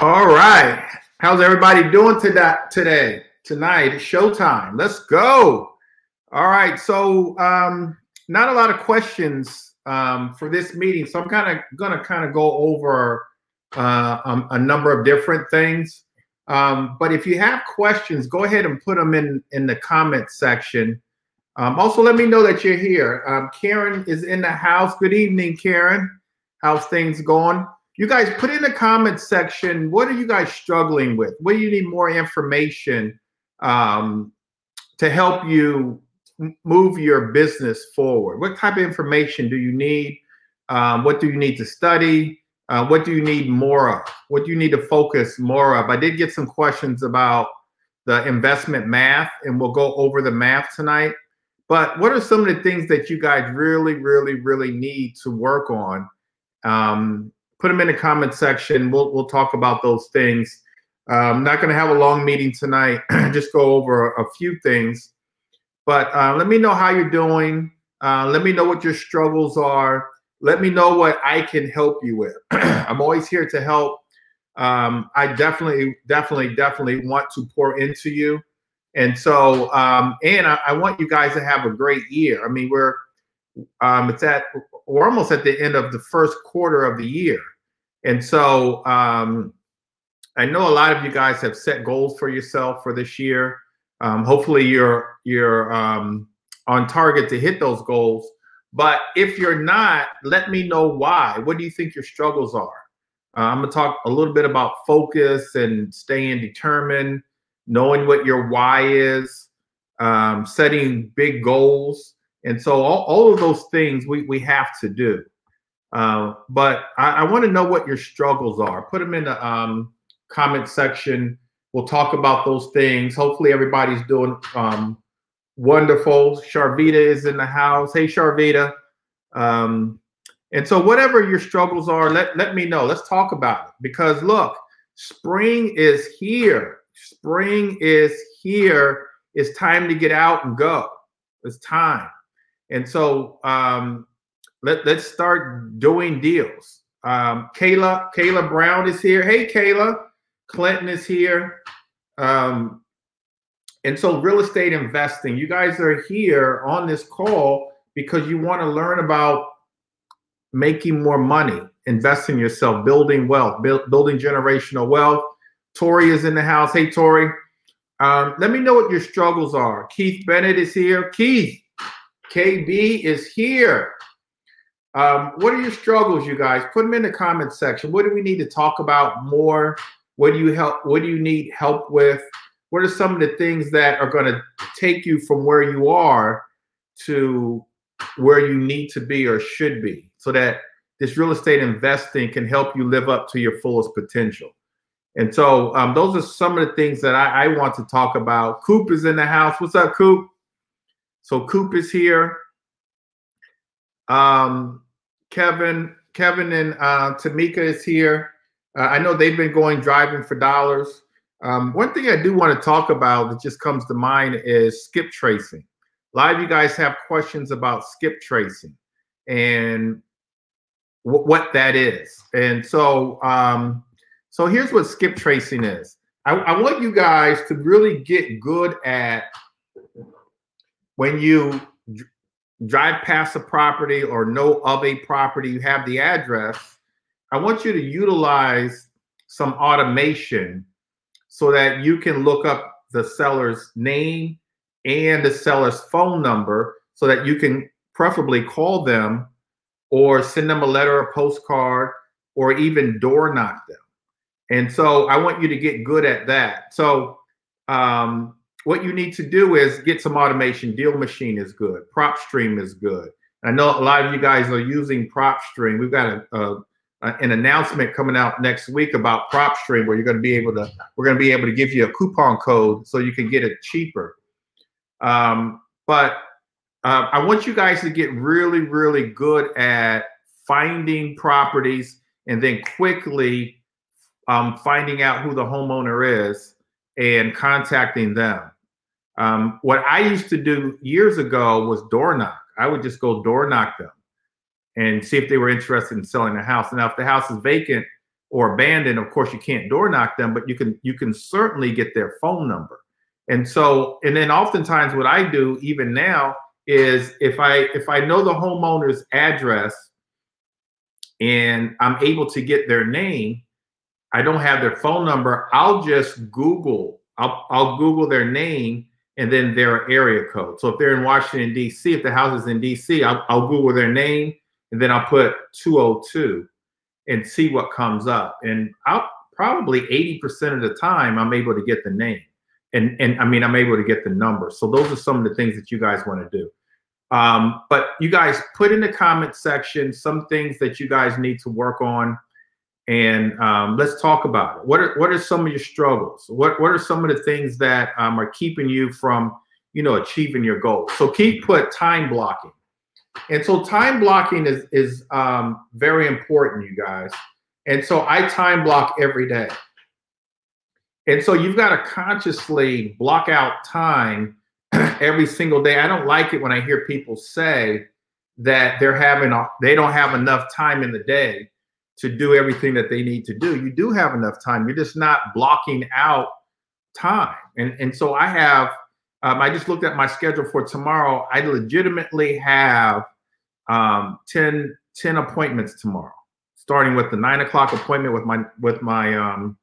All right. How's everybody doing today? Today, tonight, it's showtime. Let's go. All right. So, um, not a lot of questions um, for this meeting, so I'm kind of going to kind of go over uh, um, a number of different things. Um, but if you have questions, go ahead and put them in in the comment section. Um, also, let me know that you're here. Um, Karen is in the house. Good evening, Karen. How's things going? you guys put in the comments section what are you guys struggling with what do you need more information um, to help you move your business forward what type of information do you need um, what do you need to study uh, what do you need more of what do you need to focus more of i did get some questions about the investment math and we'll go over the math tonight but what are some of the things that you guys really really really need to work on um, put them in the comment section. We'll we'll talk about those things. I'm um, not going to have a long meeting tonight. Just go over a, a few things. But uh, let me know how you're doing. Uh, let me know what your struggles are. Let me know what I can help you with. I'm always here to help. Um, I definitely, definitely, definitely want to pour into you. And so, um, and I, I, want you guys to have a great year. I mean, we're um, it's at we're almost at the end of the first quarter of the year. And so um, I know a lot of you guys have set goals for yourself for this year. Um, hopefully you're you're um, on target to hit those goals. But if you're not, let me know why. What do you think your struggles are? Uh, I'm gonna talk a little bit about focus and staying determined, knowing what your why is, um, setting big goals. And so all, all of those things we, we have to do. Uh, but I, I want to know what your struggles are. Put them in the um, comment section. We'll talk about those things. Hopefully everybody's doing um, wonderful. Sharvita is in the house. Hey, Sharvita. Um, and so whatever your struggles are, let, let me know. Let's talk about it. Because look, spring is here. Spring is here. It's time to get out and go. It's time. And so um, let, let's start doing deals. Um, Kayla, Kayla Brown is here. Hey, Kayla. Clinton is here. Um, and so real estate investing, you guys are here on this call because you want to learn about making more money, investing yourself, building wealth, build, building generational wealth. Tori is in the house. Hey, Tori. Um, let me know what your struggles are. Keith Bennett is here. Keith, KB is here. Um, what are your struggles, you guys? Put them in the comment section. What do we need to talk about more? What do you help? What do you need help with? What are some of the things that are going to take you from where you are to where you need to be or should be, so that this real estate investing can help you live up to your fullest potential? And so, um, those are some of the things that I, I want to talk about. Coop is in the house. What's up, Coop? So Coop is here. Um, Kevin, Kevin and uh, Tamika is here. Uh, I know they've been going driving for dollars. Um, one thing I do want to talk about that just comes to mind is skip tracing. A lot of you guys have questions about skip tracing and w- what that is. And so, um, so here's what skip tracing is. I, I want you guys to really get good at when you drive past a property or know of a property, you have the address, I want you to utilize some automation so that you can look up the seller's name and the seller's phone number so that you can preferably call them or send them a letter, a postcard, or even door knock them. And so I want you to get good at that. So um, what you need to do is get some automation. Deal Machine is good. PropStream is good. I know a lot of you guys are using PropStream. We've got a, a, a, an announcement coming out next week about PropStream where you're going to be able to we're going to be able to give you a coupon code so you can get it cheaper. Um, but uh, I want you guys to get really, really good at finding properties and then quickly um, finding out who the homeowner is and contacting them. Um, what I used to do years ago was door knock. I would just go door knock them and see if they were interested in selling the house. Now, if the house is vacant or abandoned, of course you can't door knock them, but you can you can certainly get their phone number. And so, and then oftentimes what I do even now is if I if I know the homeowner's address and I'm able to get their name, I don't have their phone number, I'll just Google, I'll, I'll Google their name and then their area code. So if they're in Washington, D.C., if the house is in D.C., I'll, I'll Google their name and then I'll put 202 and see what comes up. And I'll probably 80% of the time I'm able to get the name. And, and I mean, I'm able to get the number. So those are some of the things that you guys want to do. Um, but you guys put in the comment section some things that you guys need to work on, and um, let's talk about it. What are what are some of your struggles? What what are some of the things that um, are keeping you from you know achieving your goals? So keep put time blocking, and so time blocking is is um, very important, you guys. And so I time block every day. And so you've got to consciously block out time every single day. I don't like it when I hear people say that they're having a, they don't have enough time in the day to do everything that they need to do. You do have enough time. You're just not blocking out time. And and so I have um, I just looked at my schedule for tomorrow. I legitimately have um, 10, 10 appointments tomorrow, starting with the nine o'clock appointment with my with my um,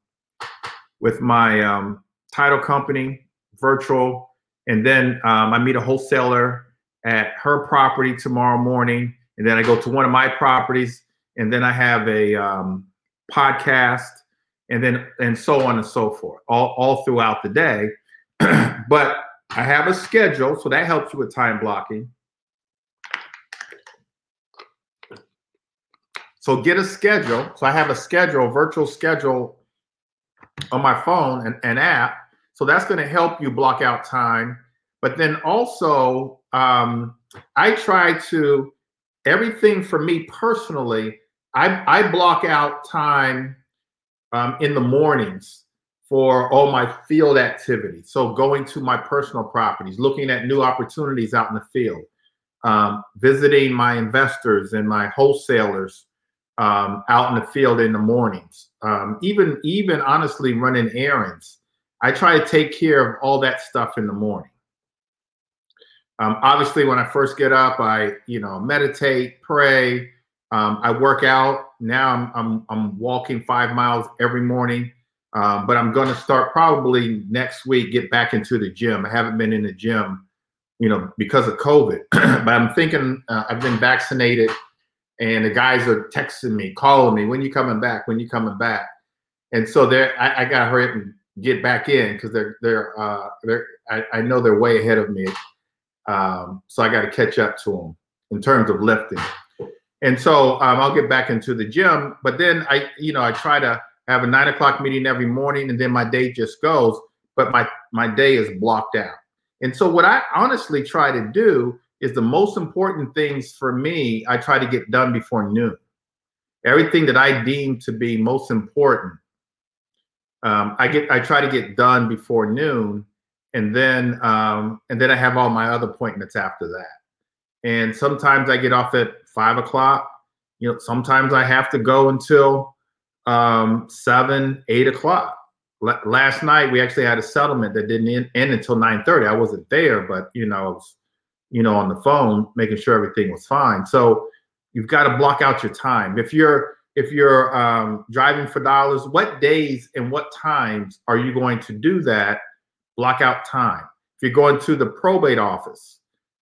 with my um, title company virtual and then um, I meet a wholesaler at her property tomorrow morning. And then I go to one of my properties. And then I have a um, podcast and then and so on and so forth all, all throughout the day. but I have a schedule. So that helps you with time blocking. So get a schedule. So I have a schedule, virtual schedule on my phone and an app so that's going to help you block out time. But then also, um, I try to, everything for me personally, I, I block out time um, in the mornings for all my field activities. So going to my personal properties, looking at new opportunities out in the field, um, visiting my investors and my wholesalers um, out in the field in the mornings, um, even even honestly running errands. I try to take care of all that stuff in the morning. Um, obviously, when I first get up, I you know meditate, pray. Um, I work out. Now I'm, I'm I'm walking five miles every morning, um, but I'm going to start probably next week. Get back into the gym. I haven't been in the gym, you know, because of COVID. but I'm thinking uh, I've been vaccinated, and the guys are texting me, calling me, when you coming back? When you coming back? And so there, I, I got to hurry up and get back in because they're they're uh, they're I, I, know they're way ahead of me, um, so I got to catch up to them in terms of lifting. And so um, I'll get back into the gym, but then I you know I try to have a nine o'clock meeting every morning, and then my day just goes. But my my day is blocked out. And so what I honestly try to do is the most important things for me. I try to get done before noon. Everything that I deem to be most important um, I get I try to get done before noon, and then um, and then I have all my other appointments after that. And sometimes I get off at five o'clock. You know, sometimes I have to go until um, seven, eight o'clock. L- last night we actually had a settlement that didn't end, end until nine thirty. I wasn't there, but you know, I was you know on the phone making sure everything was fine. So you've got to block out your time. If you're if you're um, driving for dollars, what days and what times are you going to do that? Block out time. If you're going to the probate office,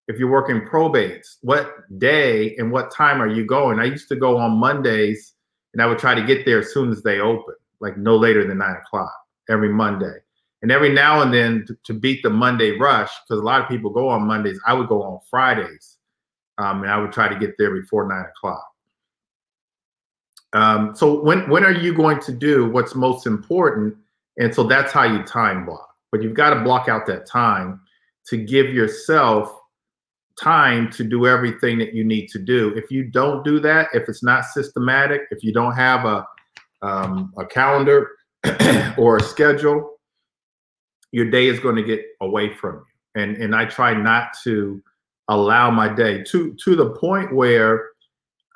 if you're working probates, what day and what time are you going? I used to go on Mondays and I would try to get there as soon as they open, like no later than nine o'clock every Monday. And every now and then to, to beat the Monday rush, because a lot of people go on Mondays, I would go on Fridays. Um, and I would try to get there before nine o'clock. Um, so when when are you going to do what's most important? And so that's how you time block. But you've got to block out that time to give yourself time to do everything that you need to do. If you don't do that, if it's not systematic, if you don't have a um, a calendar or a schedule, your day is going to get away from you. and and I try not to allow my day to to the point where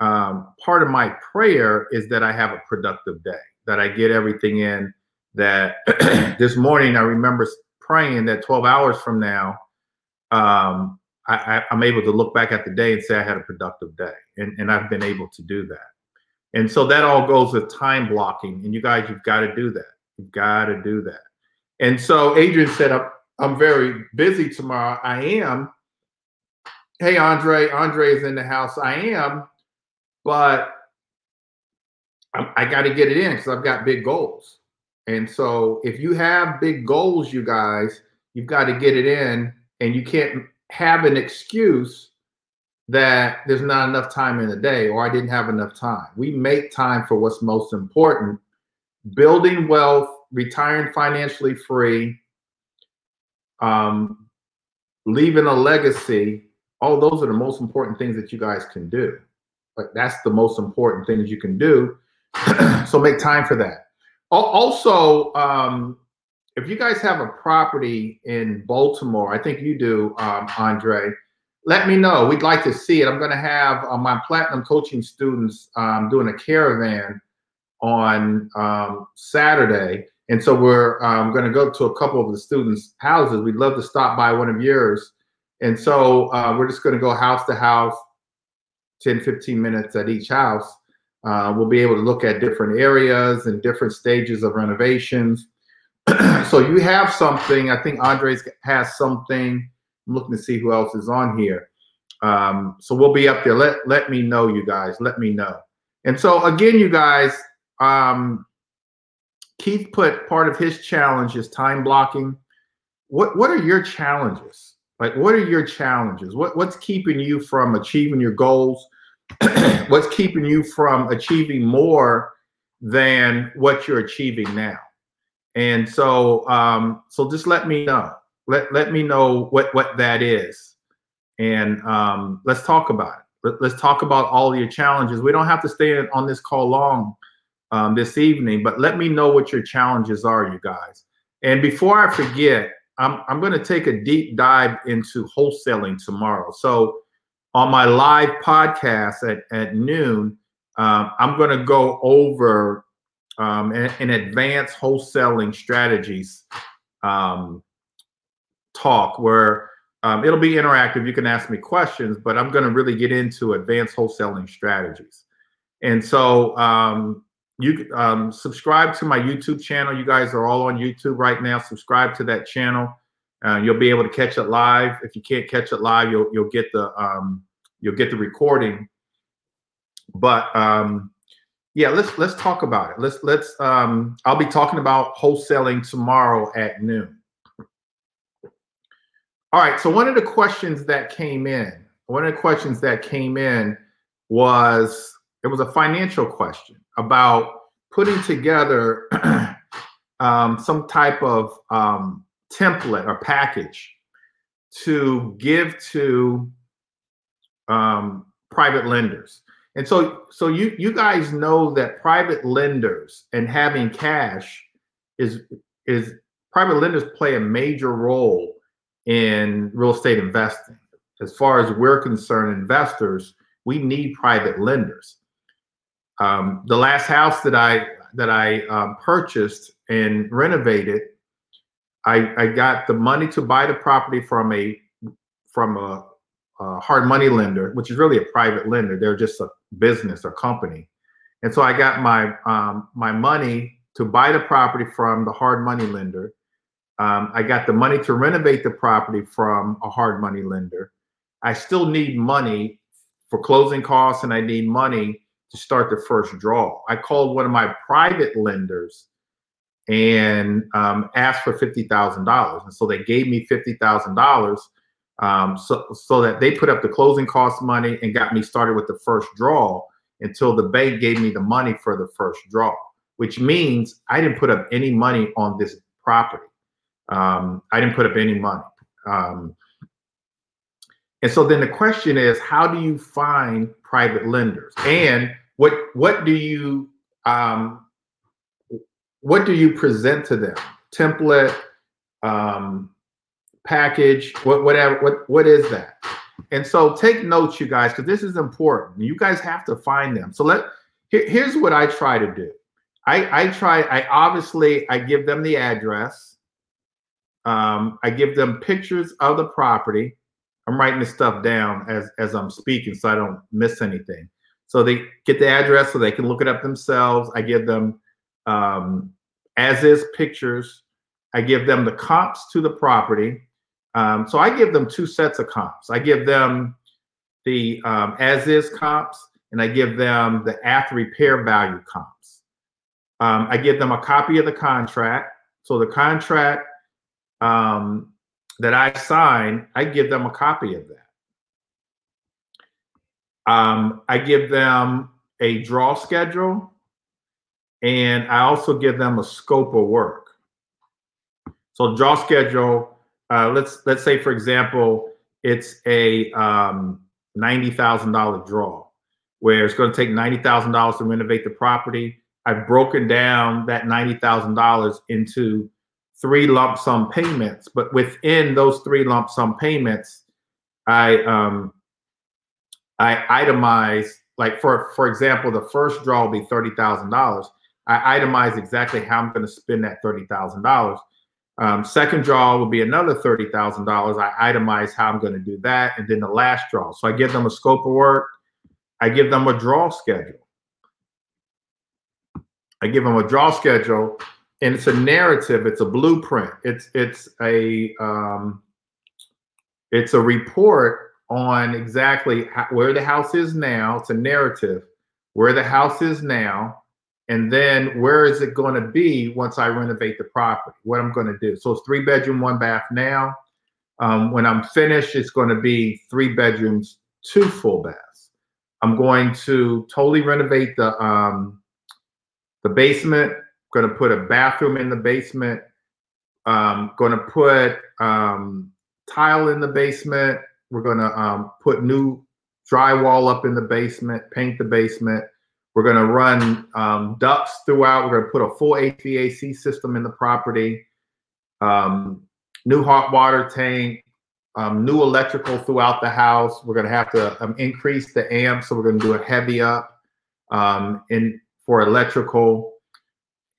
um, part of my prayer is that I have a productive day, that I get everything in. That this morning I remember praying that 12 hours from now, um, I, am able to look back at the day and say I had a productive day, and, and I've been able to do that. And so that all goes with time blocking, and you guys, you've got to do that. You've got to do that. And so Adrian said, I'm, I'm very busy tomorrow. I am. Hey, Andre, Andre is in the house. I am, but I, I got to get it in because I've got big goals. And so if you have big goals, you guys, you've got to get it in, and you can't have an excuse that there's not enough time in the day or I didn't have enough time. We make time for what's most important building wealth, retiring financially free, um, leaving a legacy. All those are the most important things that you guys can do. Like that's the most important things you can do. so make time for that. Also, um, if you guys have a property in Baltimore, I think you do, um, Andre. Let me know. We'd like to see it. I'm going to have uh, my platinum coaching students um, doing a caravan on um, Saturday. And so we're um, going to go to a couple of the students' houses. We'd love to stop by one of yours. And so uh, we're just going to go house to house, 10, 15 minutes at each house. Uh, we'll be able to look at different areas and different stages of renovations. so you have something. I think Andres has something. I'm looking to see who else is on here. Um, so we'll be up there. Let let me know, you guys. Let me know. And so again, you guys, um, Keith put part of his challenge is time blocking. What what are your challenges? Like what are your challenges? What what's keeping you from achieving your goals? what's keeping you from achieving more than what you're achieving now? And so um, so just let me know. Let let me know what what that is. And um, let's talk about it. Let, let's talk about all your challenges. We don't have to stay on this call long um, this evening, but let me know what your challenges are, you guys. And before I forget, I'm, I'm going to take a deep dive into wholesaling tomorrow. So on my live podcast at, at noon, um, I'm going to go over um, an, an, advanced wholesaling strategies um, talk where um, it'll be interactive. You can ask me questions, but I'm going to really get into advanced wholesaling strategies. And so um, you um, subscribe to my YouTube channel. You guys are all on YouTube right now. Subscribe to that channel. Uh, you'll be able to catch it live. If you can't catch it live, you'll you'll get the um, you'll get the recording. But um, yeah, let's let's talk about it. Let's let's um, I'll be talking about wholesaling tomorrow at noon. All right. So one of the questions that came in, one of the questions that came in was it was a financial question about putting together um, some type of um, template or package to give to um, private lenders. And so, so you you guys know that private lenders and having cash is is private lenders play a major role in real estate investing. As far as we're concerned, investors, we need private lenders. Um, the last house that I that I um, purchased and renovated, I, I got the money to buy the property from a from a, a hard money lender, which is really a private lender. They're just a business or company, and so I got my um, my money to buy the property from the hard money lender. Um, I got the money to renovate the property from a hard money lender. I still need money for closing costs, and I need money to start the first draw. I called one of my private lenders and um, asked for fifty thousand dollars, and so they gave me fifty thousand um, so so that they put up the closing cost money and got me started with the first draw until the bank gave me the money for the first draw, which means I didn't put up any money on this property. Um, I didn't put up any money. Um, and so then the question is, how do you find private lenders? And what what do you um, what do you present to them? Template, um, package, what whatever, what what is that? And so take notes, you guys, because this is important. You guys have to find them. So let here, here's what I try to do. I I try. I obviously I give them the address. Um, I give them pictures of the property. I'm writing this stuff down as as I'm speaking, so I don't miss anything. So they get the address so they can look it up themselves. I give them um, as is pictures. I give them the comps to the property. Um, so I give them two sets of comps. I give them the um, as is comps and I give them the after repair value comps. Um, I give them a copy of the contract. So the contract um, that I sign, I give them a copy of that. Um, I give them a draw schedule and I also give them a scope of work. So draw schedule uh, let's let's say for example it's a um, ninety thousand dollar draw where it's going to take ninety thousand dollars to renovate the property. I've broken down that ninety thousand dollars into three lump sum payments, but within those three lump sum payments, I um, I itemize like for for example, the first draw will be thirty thousand dollars. I itemize exactly how I'm going to spend that thirty thousand dollars. Um, second draw will be another $30,000. I itemize how I'm going to do that. And then the last draw. So I give them a scope of work. I give them a draw schedule. I give them a draw schedule and it's a narrative. It's a blueprint. It's, it's a, um, it's a report on exactly how, where the house is now. It's a narrative where the house is now and then where is it going to be once I renovate the property? What I'm going to do. So it's three bedroom, one bath now. Um, when I'm finished, it's going to be three bedrooms, two full baths. I'm going to totally renovate the um, the basement. Going to put a bathroom in the basement. Um, going to put um, tile in the basement. We're going to um, put new drywall up in the basement, paint the basement. We're going to run um, ducts throughout. We're going to put a full HVAC system in the property, um, new hot water tank, um, new electrical throughout the house. We're going to have to um, increase the amp, so we're going to do a heavy up um, in for electrical,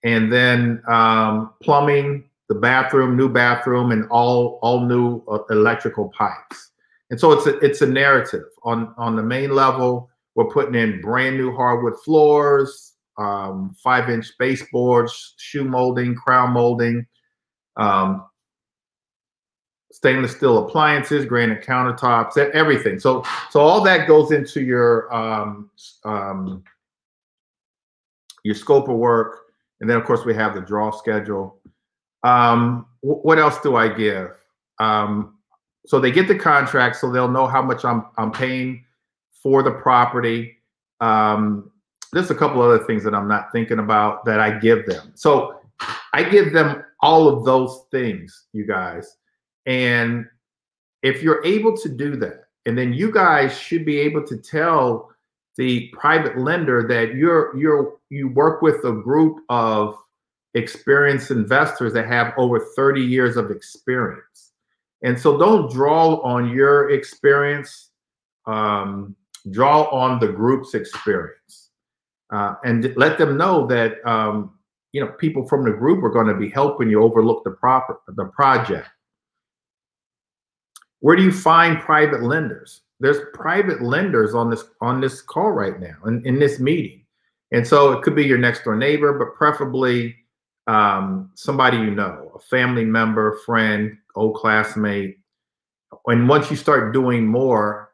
and then um, plumbing, the bathroom, new bathroom, and all all new uh, electrical pipes. And so it's a it's a narrative on on the main level we're putting in brand new hardwood floors, um, five inch baseboards, shoe molding, crown molding, um, stainless steel appliances, granite countertops, everything. So, so all that goes into your um, um, your scope of work, and then of course we have the draw schedule. Um, what else do I give? Um, so they get the contract, so they'll know how much I'm I'm paying for the property. Um, there's a couple other things that I'm not thinking about that I give them. So I give them all of those things, you guys. And if you're able to do that, and then you guys should be able to tell the private lender that you're you're you work with a group of experienced investors that have over 30 years of experience. And so don't draw on your experience. Um, draw on the group's experience. Uh, and let them know that um, you know people from the group are going to be helping you overlook the proper the project. Where do you find private lenders? There's private lenders on this on this call right now in, in this meeting. And so it could be your next door neighbor but preferably um, somebody you know a family member friend old classmate. And once you start doing more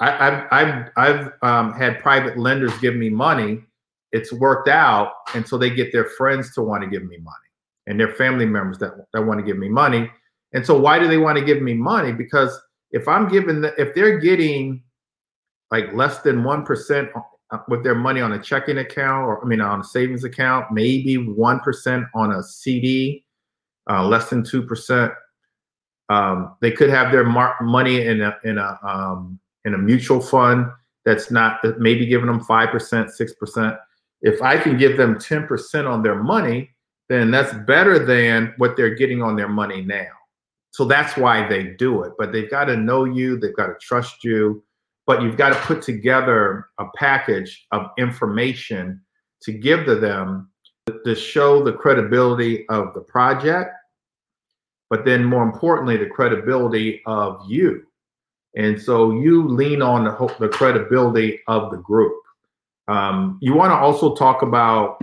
I, have I've I've um, had private lenders give me money. It's worked out, and so they get their friends to want to give me money, and their family members that that want to give me money. And so, why do they want to give me money? Because if I'm giving, the, if they're getting like less than one percent uh, with their money on a checking account, or I mean on a savings account, maybe one percent on a CD, uh, less than two percent. Um, they could have their mar- money in a in a um, in a mutual fund that's not maybe giving them 5%, 6%. If I can give them 10% on their money, then that's better than what they're getting on their money now. so that's why they do it. But they've got to know you, they've got to trust you, but you've got to put together a package of information to give to them to show the credibility of the project, but then more importantly, the credibility of you. And so you lean on the, the credibility of the group. Um, you want to also talk about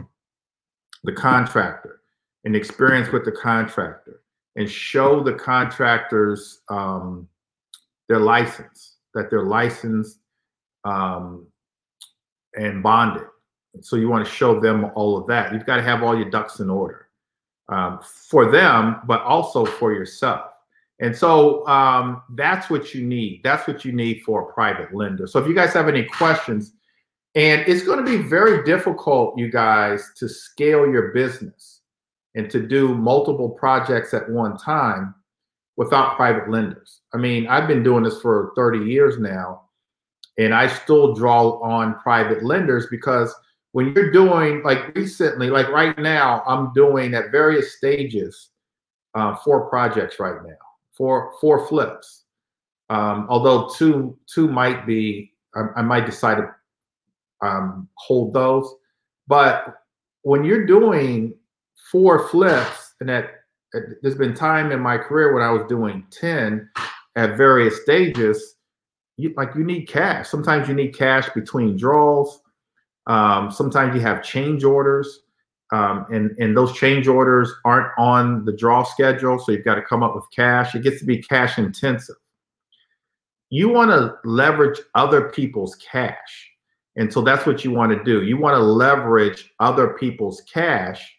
the contractor and experience with the contractor and show the contractors um, their license, that they're licensed um, and bonded. So you want to show them all of that. You've got to have all your ducks in order um, for them, but also for yourself. And so um, that's what you need. That's what you need for a private lender. So if you guys have any questions, and it's going to be very difficult, you guys, to scale your business and to do multiple projects at one time without private lenders. I mean, I've been doing this for 30 years now, and I still draw on private lenders because when you're doing like recently, like right now, I'm doing at various stages uh, four projects right now, four four flips. Um, although two two might be, I, I might decide to um, hold those. But when you're doing four flips, and that there's been time in my career when I was doing 10 at various stages, you, like you need cash. Sometimes you need cash between draws. Um, sometimes you have change orders, um, and and those change orders aren't on the draw schedule, so you've got to come up with cash. It gets to be cash intensive. You want to leverage other people's cash. And so that's what you want to do. You want to leverage other people's cash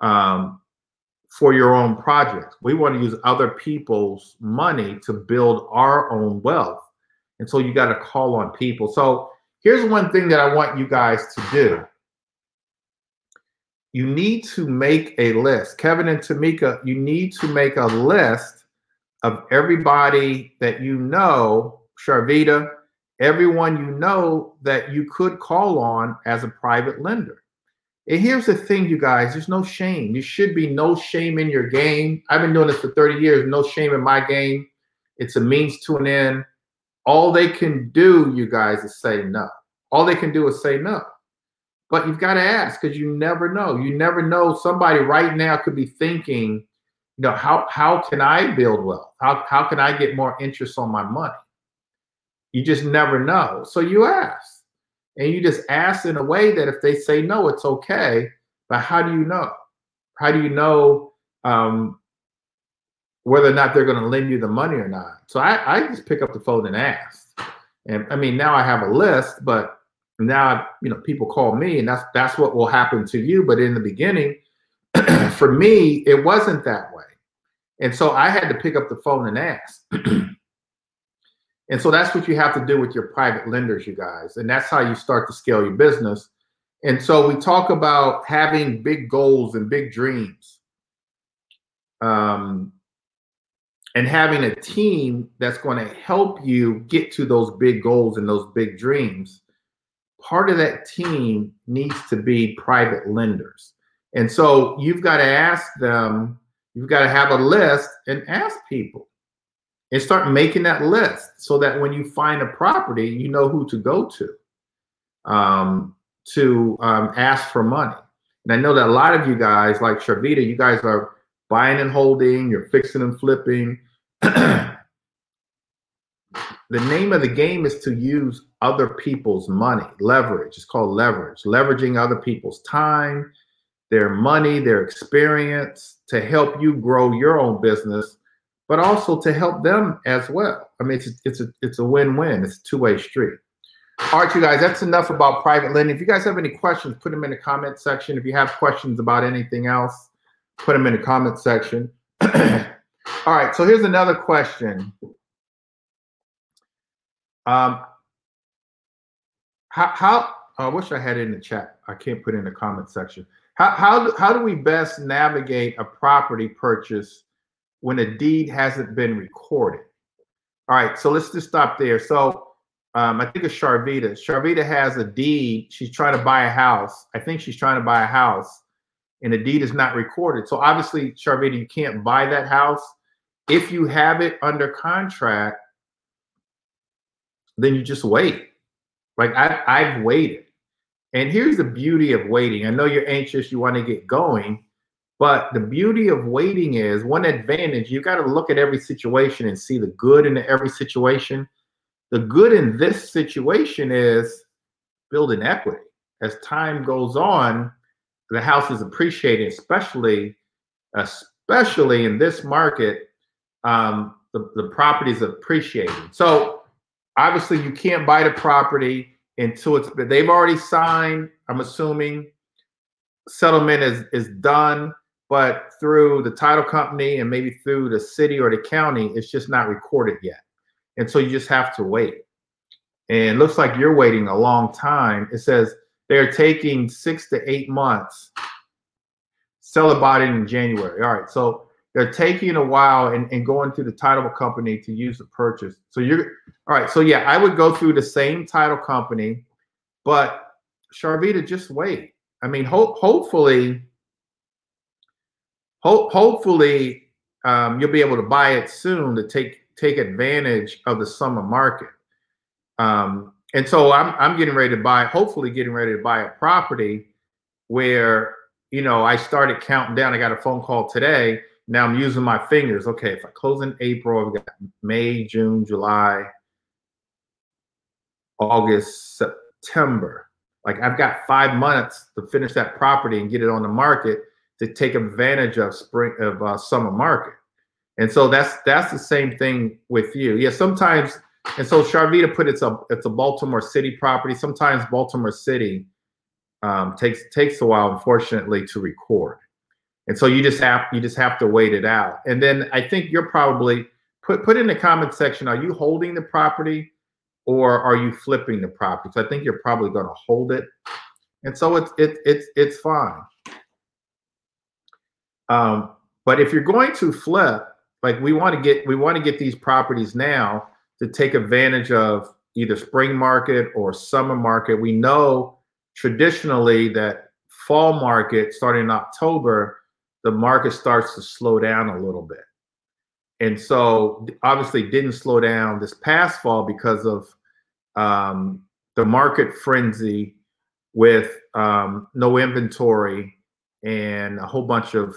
um, for your own projects. We want to use other people's money to build our own wealth. And so you got to call on people. So here's one thing that I want you guys to do. You need to make a list. Kevin and Tamika, you need to make a list of everybody that you know, Sharvita, everyone you know that you could call on as a private lender. And here's the thing, you guys there's no shame. You should be no shame in your game. I've been doing this for 30 years, no shame in my game. It's a means to an end. All they can do, you guys, is say no. All they can do is say no. But you've got to ask because you never know. You never know. Somebody right now could be thinking, you know, how how can I build wealth? How how can I get more interest on my money? You just never know. So you ask. And you just ask in a way that if they say no, it's okay. But how do you know? How do you know um, whether or not they're going to lend you the money or not? So I, I just pick up the phone and ask. And I mean, now I have a list, but now you know people call me, and that's that's what will happen to you. But in the beginning, for me, it wasn't that way, and so I had to pick up the phone and ask. And so that's what you have to do with your private lenders, you guys. And that's how you start to scale your business. And so we talk about having big goals and big dreams. Um, and having a team that's going to help you get to those big goals and those big dreams. Part of that team needs to be private lenders. And so you've got to ask them, you've got to have a list and ask people and start making that list so that when you find a property, you know who to go to um, to um, ask for money. And I know that a lot of you guys, like Sharvita, you guys are buying and holding, you're fixing and flipping. the name of the game is to use other people's money, leverage. It's called leverage, leveraging other people's time, their money, their experience to help you grow your own business but also to help them as well. I mean, it's a, it's a it's a win-win. It's a two-way street. All right, you guys, that's enough about private lending. If you guys have any questions, put them in the comment section. If you have questions about anything else, put them in the comment section. All right, so here's another question. Um, how, how I wish I had it in the chat. I can't put in the comment section. How, how, how do we best navigate a property purchase when a deed hasn't been recorded. All right, so let's just stop there. So um, I think it's Sharvita. Sharvita has a deed. She's trying to buy a house. I think she's trying to buy a house, and the deed is not recorded. So obviously, Sharvita, you can't buy that house if you have it under contract, then you just wait. Like I, I've waited. And here's the beauty of waiting. I know you're anxious, you want to get going, but the beauty of waiting is one advantage, you got to look at every situation and see the good in every situation. The good in this situation is building equity. As time goes on, the house is appreciating, especially, especially in this market, um, the, the property is appreciating. So obviously you can't buy the property until it's they've already signed. I'm assuming settlement is is done, but through the title company and maybe through the city or the county, it's just not recorded yet. And so you just have to wait. And looks like you're waiting a long time. It says they're taking six to eight months. Sell bought it in January. All right. So they're taking a while and, and going to the title company to use the purchase. So you're all right. So yeah, I would go through the same title company, but Sharvita, just wait. I mean, hope hopefully, hope hopefully um, you'll be able to buy it soon to take take advantage of the summer market. Um, and so I'm I'm getting ready to buy, hopefully getting ready to buy a property where you know I started counting down. I got a phone call today now I'm using my fingers. Okay, if I close in April, I've got May, June, July, August, September. Like I've got five months to finish that property and get it on the market to take advantage of spring of uh, summer market. And so that's that's the same thing with you. Yeah, sometimes. And so Sharvita put it's a it's a Baltimore City property. Sometimes Baltimore City um, takes takes a while, unfortunately, to record and so you just have you just have to wait it out and then i think you're probably put put in the comment section are you holding the property or are you flipping the property? So i think you're probably going to hold it. And so it's it, it's it's fine. Um, but if you're going to flip like we want to get we want to get these properties now to take advantage of either spring market or summer market. We know traditionally that fall market starting in october the market starts to slow down a little bit. And so obviously didn't slow down this past fall because of um, the market frenzy with um, no inventory and a whole bunch of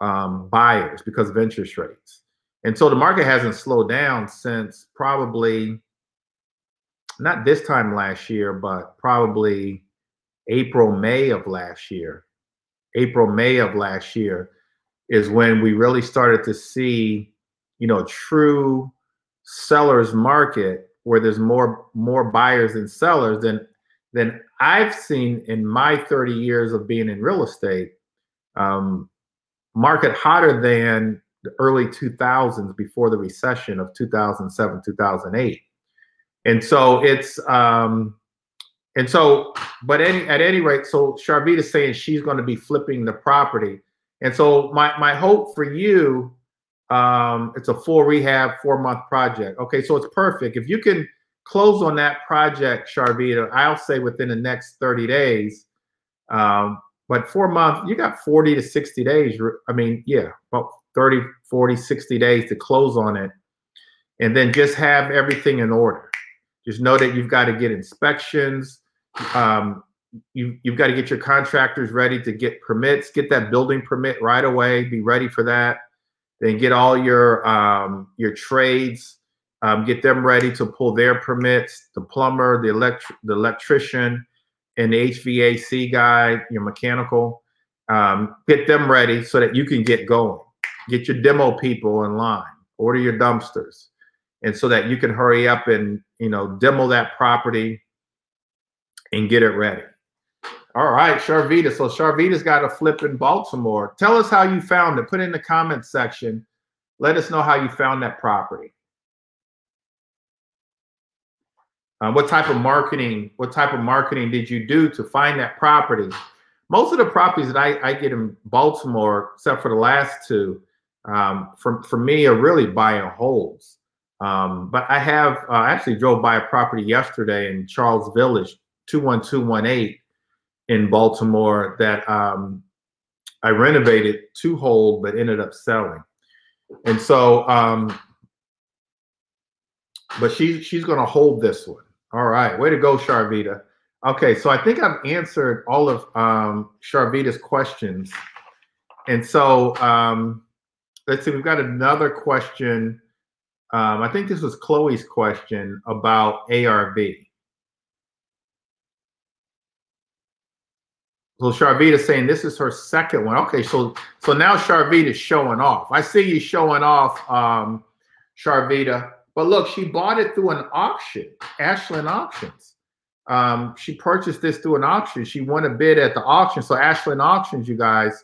um, buyers because of interest rates. And so the market hasn't slowed down since probably not this time last year, but probably April, May of last year. April, May of last year is when we really started to see, you know, true sellers market where there's more more buyers than sellers than than I've seen in my 30 years of being in real estate. Um, market hotter than the early 2000s before the recession of 2007 2008 and so it's um and so, but any at any rate, so Sharvita is saying she's going to be flipping the property. And so my my hope for you, um, it's a full rehab, four month project. Okay, so it's perfect. If you can close on that project, Sharvita, I'll say within the next 30 days. Um, but four months, you got 40 to 60 days. I mean, yeah, about 30, 40, 60 days to close on it. And then just have everything in order. Just know that you've got to get inspections um, you, you've got to get your contractors ready to get permits, get that building permit right away, be ready for that. Then get all your um, your trades, um, get them ready to pull their permits. The plumber, the electric, the electrician, and the HVAC guy, your mechanical. Um, get them ready so that you can get going. Get your demo people in line. Order your dumpsters, and so that you can hurry up and you know demo that property and get it ready. All right, Sharvita. So Sharvita's got a flip in Baltimore. Tell us how you found it. Put it in the comments section. Let us know how you found that property. Uh, what type of marketing? What type of marketing did you do to find that property? Most of the properties that I, I get in Baltimore, except for the last two, um, for for me are really buy and holds. Um, but I have uh, actually drove by a property yesterday in Charles Village, 21218 in Baltimore that um, I renovated to hold but ended up selling. And so, um, but she she's going to hold this one. All right, way to go, Sharvita. Okay, so I think I've answered all of um, Sharvita's questions, and so um, let's see. We've got another question. Um, I think this was Chloe's question about ARV. So Sharvita's saying this is her second one. Okay, so so now Sharvita's showing off. I see you showing off, um, Sharvita. But look, she bought it through an auction, Ashland Auctions. Um, she purchased this through an auction. She won a bid at the auction. So Ashland Auctions, you guys,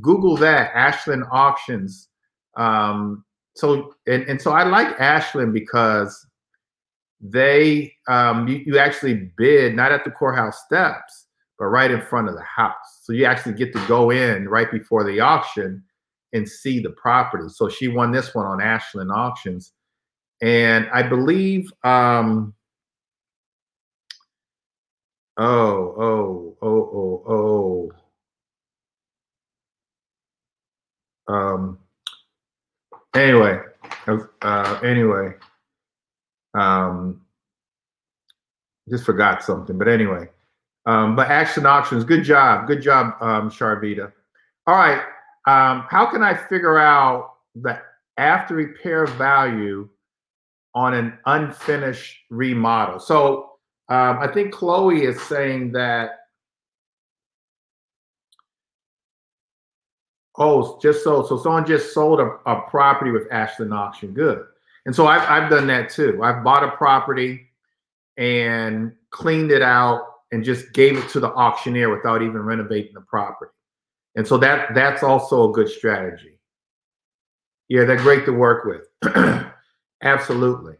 Google that Ashland Auctions. Um, so and, and so I like Ashland because they um, you, you actually bid not at the courthouse steps but right in front of the house. So you actually get to go in right before the auction and see the property. So she won this one on Ashland Auctions. And I believe um oh, oh, oh, oh, oh. Um anyway, uh anyway. Um just forgot something, but anyway. Um, but Ashland Auctions, good job. Good job, um, Sharvita. All right. Um, how can I figure out the after repair value on an unfinished remodel? So um, I think Chloe is saying that, oh, just so, so someone just sold a, a property with Ashland Auction. Good. And so I've, I've done that too. I've bought a property and cleaned it out and just gave it to the auctioneer without even renovating the property. And so that that's also a good strategy. Yeah, they're great to work with. Absolutely.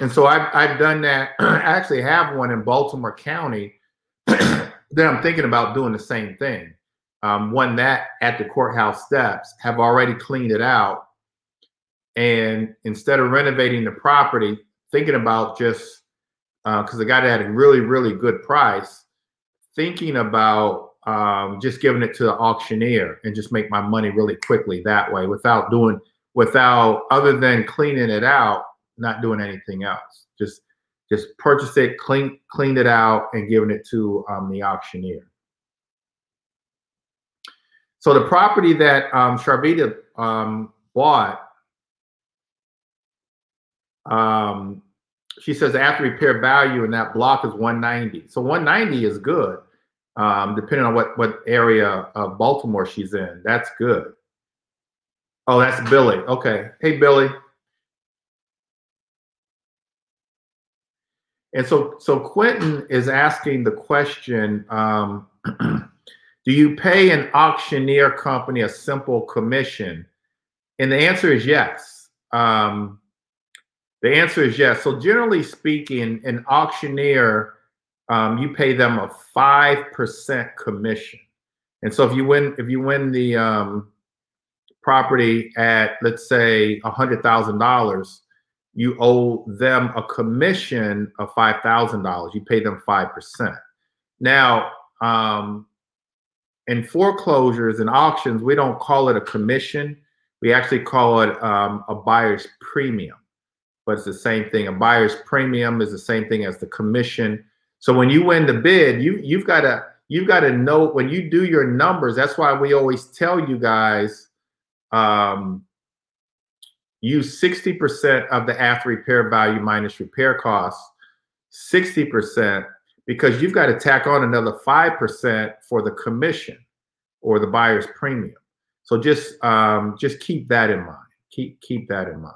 And so I've, I've done that. I actually have one in Baltimore County that I'm thinking about doing the same thing. Um, one that at the courthouse steps have already cleaned it out. And instead of renovating the property, thinking about just because uh, the guy that had a really, really good price, thinking about um, just giving it to the auctioneer and just make my money really quickly that way without doing, without other than cleaning it out, not doing anything else. Just, just purchase it, clean, cleaned it out, and giving it to um, the auctioneer. So the property that um, um, bought um, she says after repair value in that block is 190. So 190 is good, um, depending on what what area of Baltimore she's in. That's good. Oh, that's Billy. Okay. Hey, Billy. And so, so Quentin is asking the question: um, Do you pay an auctioneer company a simple commission? And the answer is yes. Um, the answer is yes. So generally speaking, an auctioneer, um, you pay them a five percent commission. And so if you win, if you win the um, property at let's say a hundred thousand dollars, you owe them a commission of five thousand dollars. You pay them five percent. Now, um, in foreclosures and auctions, we don't call it a commission. We actually call it um, a buyer's premium but it's the same thing. A buyer's premium is the same thing as the commission. So when you win the bid, you you've got to you've got to know when you do your numbers. That's why we always tell you guys um, use 60% of the after repair value minus repair costs, 60% because you've got to tack on another 5% for the commission or the buyer's premium. So just um, just keep that in mind. Keep keep that in mind.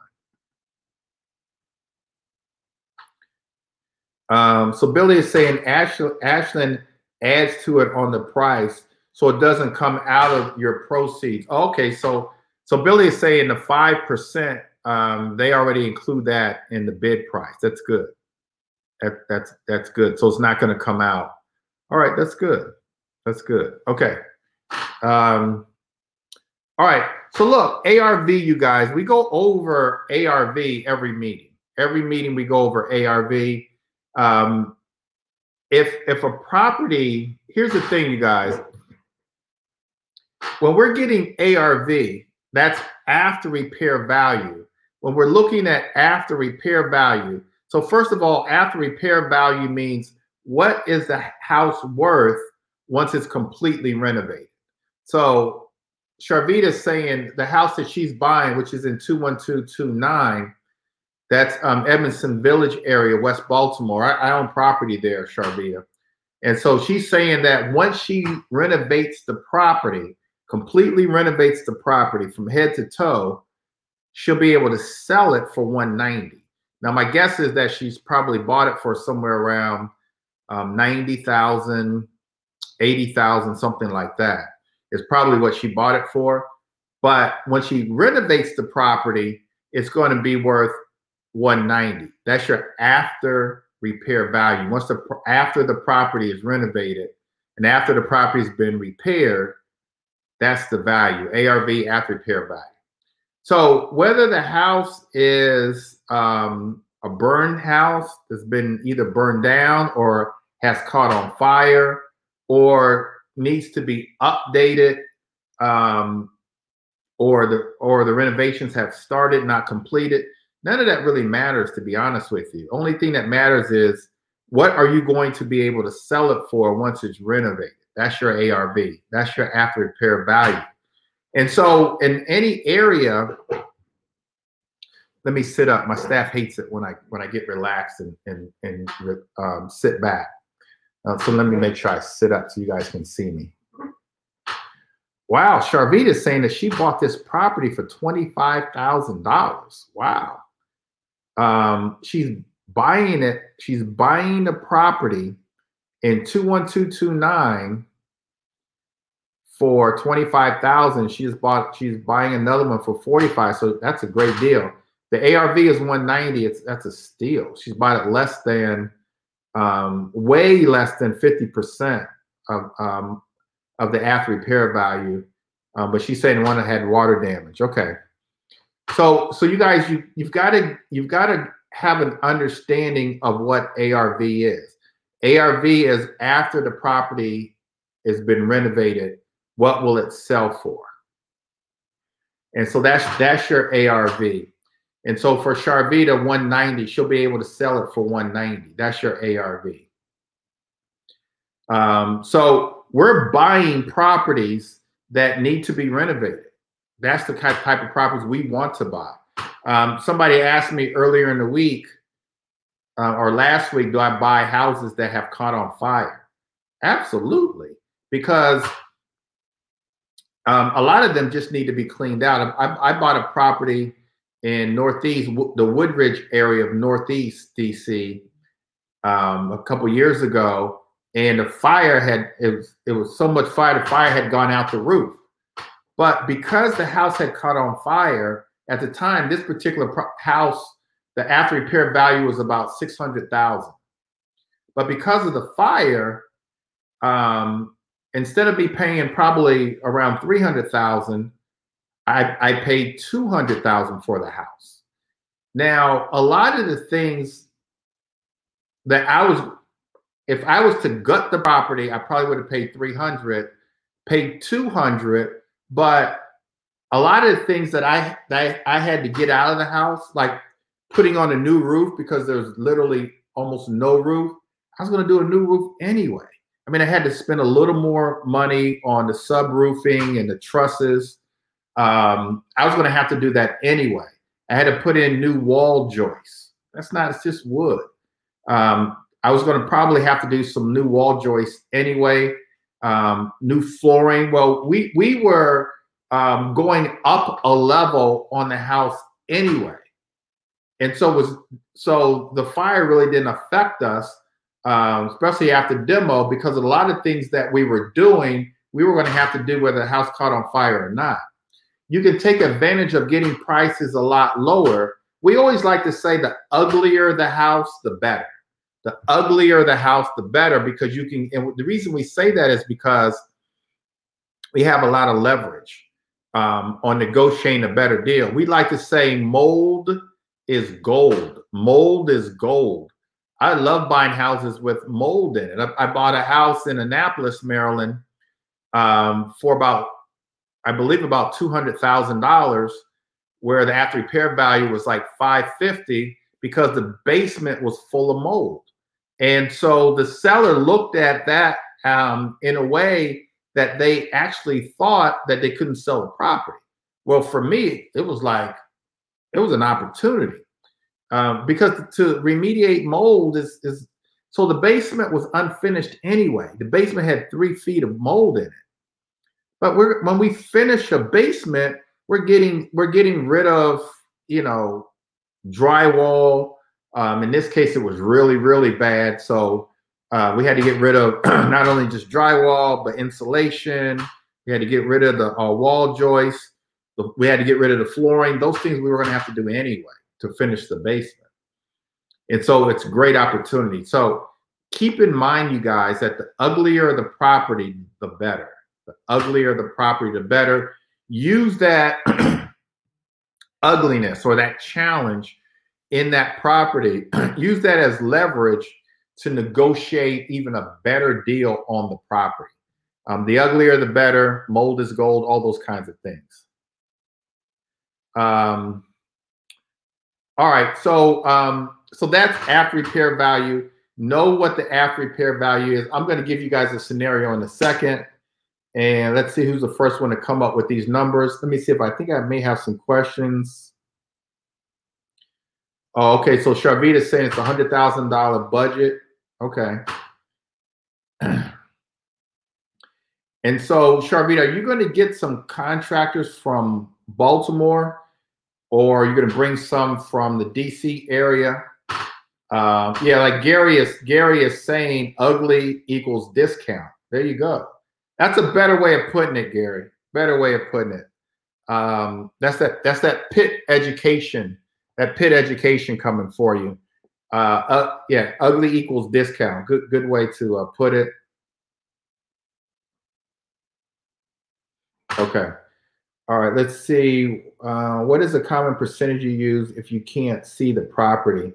Um, so Billy is saying Ashland, Ashland adds to it on the price, so it doesn't come out of your proceeds. Okay, so so Billy is saying the five percent um, they already include that in the bid price. That's good. That, that's that's good. So it's not going to come out. All right, that's good. That's good. Okay. Um, all right. So look, ARV, you guys, we go over ARV every meeting. Every meeting we go over ARV. Um, if if a property, here's the thing, you guys. When we're getting ARV, that's after repair value. When we're looking at after repair value, so first of all, after repair value means what is the house worth once it's completely renovated? So Sharvita is saying the house that she's buying, which is in 21229, that's um, Edmondson Village area, West Baltimore. I, I own property there, Sharvita. And so she's saying that once she renovates the property, completely renovates the property from head to toe, she'll be able to sell it for 190. Now, my guess is that she's probably bought it for somewhere around um, 90,000, 80,000, something like that is probably what she bought it for. But when she renovates the property, it's going to be worth 190. That's your after repair value. Once the after the property is renovated and after the property's been repaired, that's the value. ARV after repair value. So whether the house is um, a burned house that's been either burned down or has caught on fire or needs to be updated um, or the or the renovations have started not completed none of that really matters to be honest with you only thing that matters is what are you going to be able to sell it for once it's renovated that's your arv that's your after repair value and so in any area let me sit up my staff hates it when i when i get relaxed and and, and um, sit back uh, so let me make sure I sit up so you guys can see me. Wow, Sharvita is saying that she bought this property for $25,000. Wow. Um, she's buying it, she's buying the property in 21229 for 25,000. She's bought she's buying another one for 45. So that's a great deal. The ARV is 190. It's that's a steal. She's bought it less than um, way less than 50% of, um, of the after repair value. Um, but she's saying one that had water damage. Okay. So, so you guys, you, you've got to, you've got to have an understanding of what ARV is. ARV is after the property has been renovated, what will it sell for? And so that's that's your ARV. And so for Sharvita 190, she'll be able to sell it for 190. That's your ARV. Um, so we're buying properties that need to be renovated. That's the type, type of properties we want to buy. Um, somebody asked me earlier in the week uh, or last week, do I buy houses that have caught on fire? Absolutely, because um, a lot of them just need to be cleaned out. I, I bought a property in Northeast, the Woodridge area of Northeast DC, um, a couple years ago, and the fire had it was it was so much fire, the fire had gone out the roof. But because the house had caught on fire at the time, this particular house, the after repair value was about six hundred thousand. But because of the fire, um, instead of me paying probably around three hundred thousand, I, I paid 200,000 for the house. Now, a lot of the things that I was, if I was to gut the property, I probably would have paid 300, paid 200, but a lot of the things that I, that I had to get out of the house, like putting on a new roof because there's literally almost no roof, I was going to do a new roof anyway. I mean, I had to spend a little more money on the subroofing and the trusses um, I was going to have to do that anyway. I had to put in new wall joists. That's not, it's just wood. Um, I was going to probably have to do some new wall joists anyway, um, new flooring. Well, we, we were um, going up a level on the house anyway. And so was so the fire really didn't affect us, um, especially after demo, because a lot of things that we were doing, we were going to have to do whether the house caught on fire or not you can take advantage of getting prices a lot lower. We always like to say the uglier the house, the better. The uglier the house, the better, because you can. And the reason we say that is because we have a lot of leverage um, on negotiating a better deal. We like to say mold is gold. Mold is gold. I love buying houses with mold in it. I, I bought a house in Annapolis, Maryland, um, for about I believe about two hundred thousand dollars, where the after repair value was like five fifty because the basement was full of mold. And so the seller looked at that um, in a way that they actually thought that they couldn't sell the property. Well, for me, it was like it was an opportunity um, because to remediate mold is is so the basement was unfinished anyway. The basement had three feet of mold in it. But we're when we finish a basement, we're getting we're getting rid of you know drywall. Um, in this case, it was really really bad. So uh, we had to get rid of not only just drywall but insulation. We had to get rid of the uh, wall joists. We had to get rid of the flooring. Those things we were going to have to do anyway to finish the basement. And so it's a great opportunity. So keep in mind, you guys, that the uglier the property, the better. The uglier the property, the better. Use that ugliness or that challenge in that property, use that as leverage to negotiate even a better deal on the property. Um, the uglier, the better. Mold is gold, all those kinds of things. Um, all right, so um, so that's after repair value. Know what the after repair value is. I'm going to give you guys a scenario in a second. And let's see who's the first one to come up with these numbers. Let me see if I think I may have some questions. Oh, okay. So Sharvita is saying it's a hundred thousand dollar budget. Okay. And so, Sharvita, are you going to get some contractors from Baltimore, or are you going to bring some from the DC area? Uh, yeah, like Gary is Gary is saying, ugly equals discount. There you go. That's a better way of putting it, Gary. Better way of putting it. Um, that's that. That's that pit education. That pit education coming for you. Uh, uh, yeah, ugly equals discount. Good, good way to uh, put it. Okay. All right. Let's see. Uh, what is the common percentage you use if you can't see the property?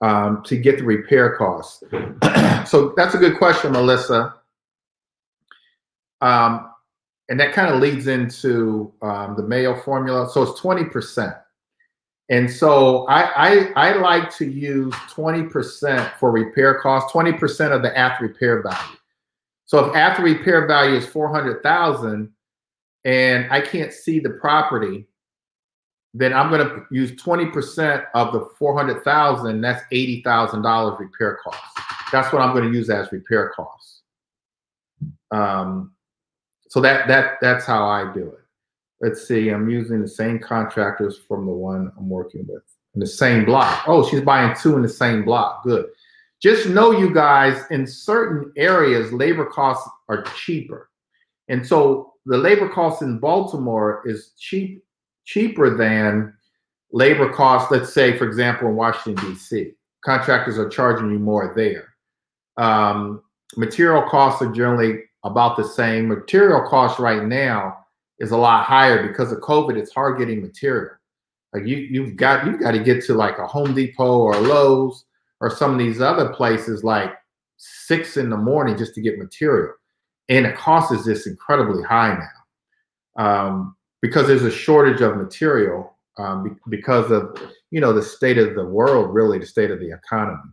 um, to get the repair costs? so that's a good question, Melissa. Um, and that kind of leads into um, the MAO formula. So it's 20%. And so I, I, I like to use 20% for repair costs, 20% of the after repair value. So if after repair value is 400,000 and I can't see the property, then I'm going to use 20% of the 400,000. That's $80,000 repair costs. That's what I'm going to use as repair costs. Um, so that that that's how I do it. Let's see. I'm using the same contractors from the one I'm working with in the same block. Oh, she's buying two in the same block. Good. Just know, you guys, in certain areas, labor costs are cheaper, and so the labor costs in Baltimore is cheap cheaper than labor costs, let's say, for example, in Washington, D.C. Contractors are charging you more there. Um, material costs are generally about the same. Material costs right now is a lot higher because of COVID. It's hard getting material. Like you, you've got you've got to get to like a Home Depot or Lowe's or some of these other places like six in the morning just to get material, and the cost is just incredibly high now. Um, because there's a shortage of material um, because of you know the state of the world, really the state of the economy.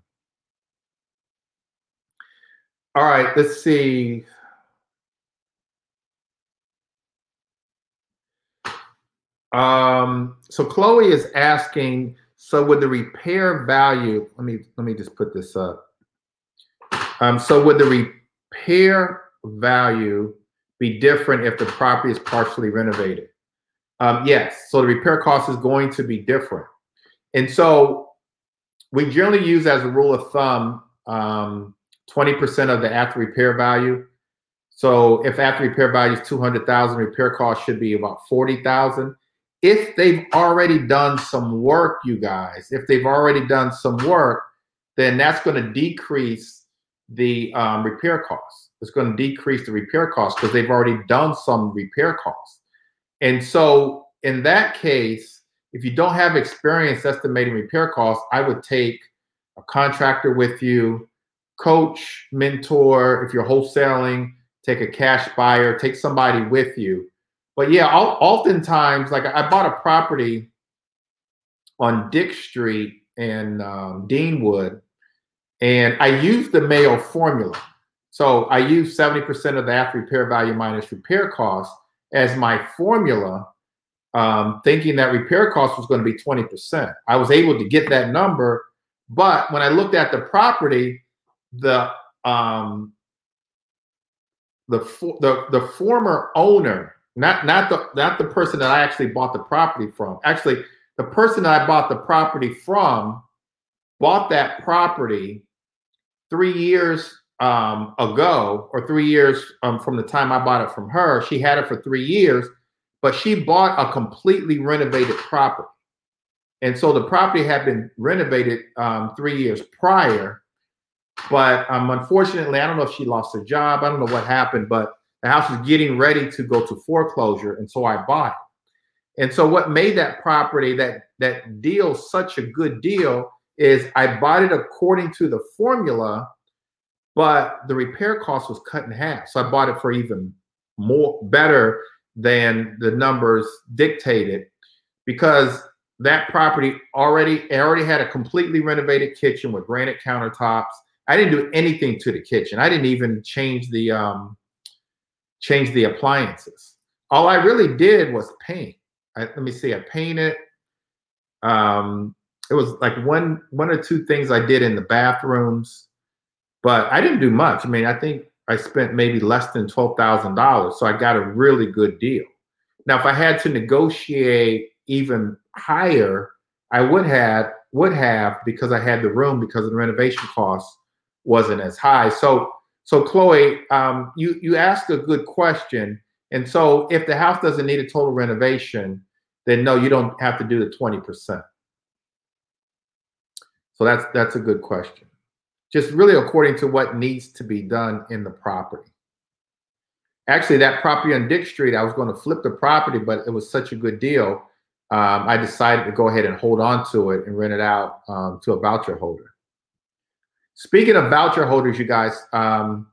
All right, let's see. Um, so Chloe is asking, so would the repair value, let me let me just put this up. Um, so would the repair value be different if the property is partially renovated? Um, yes. So the repair cost is going to be different. And so we generally use as a rule of thumb um, 20% of the after repair value. So if after repair value is 200,000, repair cost should be about 40,000. If they've already done some work, you guys, if they've already done some work, then that's going to decrease the um, repair costs. It's going to decrease the repair costs because they've already done some repair costs. And so in that case, if you don't have experience estimating repair costs, I would take a contractor with you, coach, mentor. If you're wholesaling, take a cash buyer, take somebody with you but yeah, oftentimes, like I bought a property on Dix Street in um, Deanwood, and I used the MAO formula. So I used 70% of the after repair value minus repair cost as my formula, um, thinking that repair cost was going to be 20%. I was able to get that number, but when I looked at the property, the um, the, the the former owner, not not the not the person that I actually bought the property from. Actually, the person that I bought the property from bought that property three years um, ago, or three years um, from the time I bought it from her. She had it for three years, but she bought a completely renovated property. And so the property had been renovated um, three years prior. But um, unfortunately, I don't know if she lost her job. I don't know what happened, but the house was getting ready to go to foreclosure. And so I bought it. And so what made that property, that that deal such a good deal is I bought it according to the formula, but the repair cost was cut in half. So I bought it for even more better than the numbers dictated because that property already already had a completely renovated kitchen with granite countertops. I didn't do anything to the kitchen. I didn't even change the um, change the appliances. All I really did was paint. I, let me see. I painted. Um, it was like one one or two things I did in the bathrooms, but I didn't do much. I mean, I think I spent maybe less than twelve thousand dollars, so I got a really good deal. Now, if I had to negotiate even higher, I would have would have because I had the room because the renovation costs wasn't as high. So, so Chloe, um, you you asked a good question, and so if the house doesn't need a total renovation, then no, you don't have to do the twenty percent. So that's that's a good question. Just really according to what needs to be done in the property. Actually, that property on Dix Street, I was going to flip the property, but it was such a good deal. Um, I decided to go ahead and hold on to it and rent it out um, to a voucher holder. Speaking of voucher holders, you guys, um,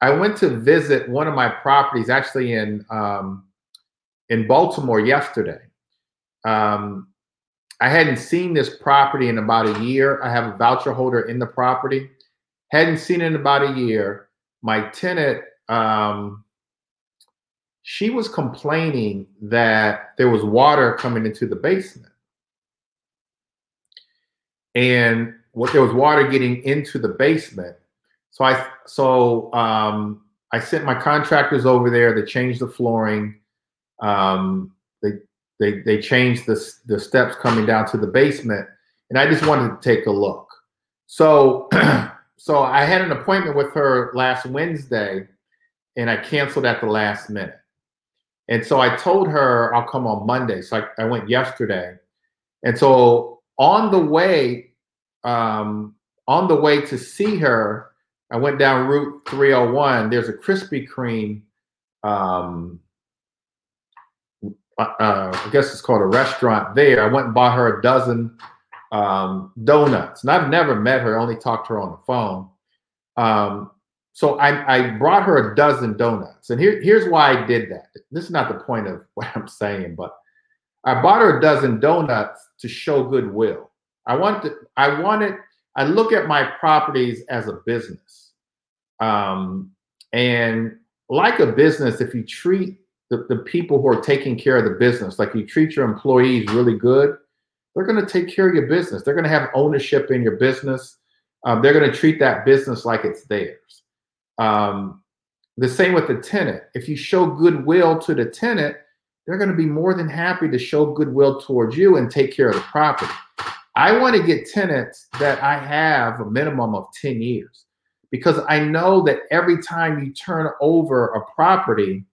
I went to visit one of my properties actually in um, in Baltimore yesterday. Um, I hadn't seen this property in about a year. I have a voucher holder in the property. Hadn't seen it in about a year. My tenant, um, she was complaining that there was water coming into the basement. And what there was water getting into the basement. So I so um, I sent my contractors over there. They changed the flooring. Um, they they they changed the the steps coming down to the basement, and I just wanted to take a look. So so I had an appointment with her last Wednesday, and I canceled at the last minute. And so I told her I'll come on Monday. So I, I went yesterday. And so on the way um, on the way to see her, I went down Route 301. There's a Krispy Kreme. Um, uh, uh, I guess it's called a restaurant there. I went and bought her a dozen um, donuts. And I've never met her, only talked to her on the phone. Um, so I, I, brought her a dozen donuts. And here, here's why I did that. This is not the point of what I'm saying, but I bought her a dozen donuts to show goodwill. I want to, I wanted, I look at my properties as a business. Um, and like a business, if you treat the, the people who are taking care of the business, like you treat your employees really good, they're going to take care of your business. They're going to have ownership in your business. Um, they're going to treat that business like it's theirs. Um, the same with the tenant. If you show goodwill to the tenant, they're going to be more than happy to show goodwill towards you and take care of the property. I want to get tenants that I have a minimum of 10 years because I know that every time you turn over a property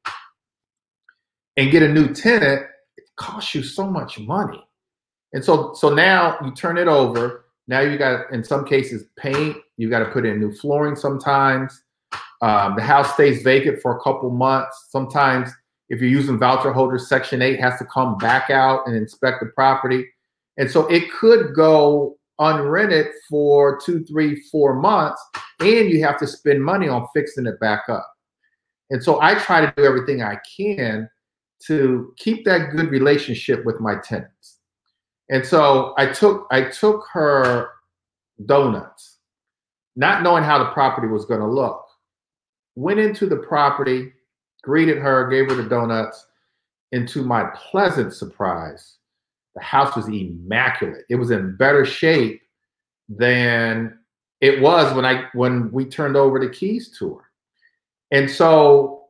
and get a new tenant, it costs you so much money. And so so now you turn it over. Now you got in some cases paint, you got to put in new flooring sometimes. Um, the house stays vacant for a couple months. Sometimes if you're using voucher holders, section 8 has to come back out and inspect the property. And so it could go unrented for two, three, four months, and you have to spend money on fixing it back up. And so I try to do everything I can to keep that good relationship with my tenants. And so I took I took her donuts, not knowing how the property was going to look. Went into the property, greeted her, gave her the donuts, and to my pleasant surprise, the house was immaculate. It was in better shape than it was when I when we turned over the keys to her. And so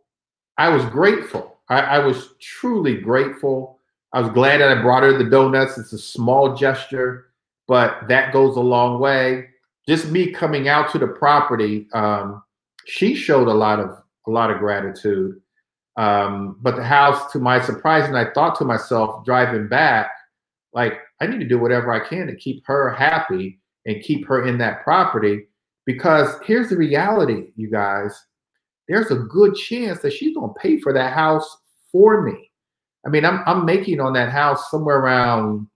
I was grateful. I, I was truly grateful. I was glad that I brought her the donuts. It's a small gesture, but that goes a long way. Just me coming out to the property, um, she showed a lot of a lot of gratitude. Um, but the house, to my surprise, and I thought to myself driving back, like I need to do whatever I can to keep her happy and keep her in that property. Because here's the reality, you guys there's a good chance that she's going to pay for that house for me. I mean, I'm I'm making on that house somewhere around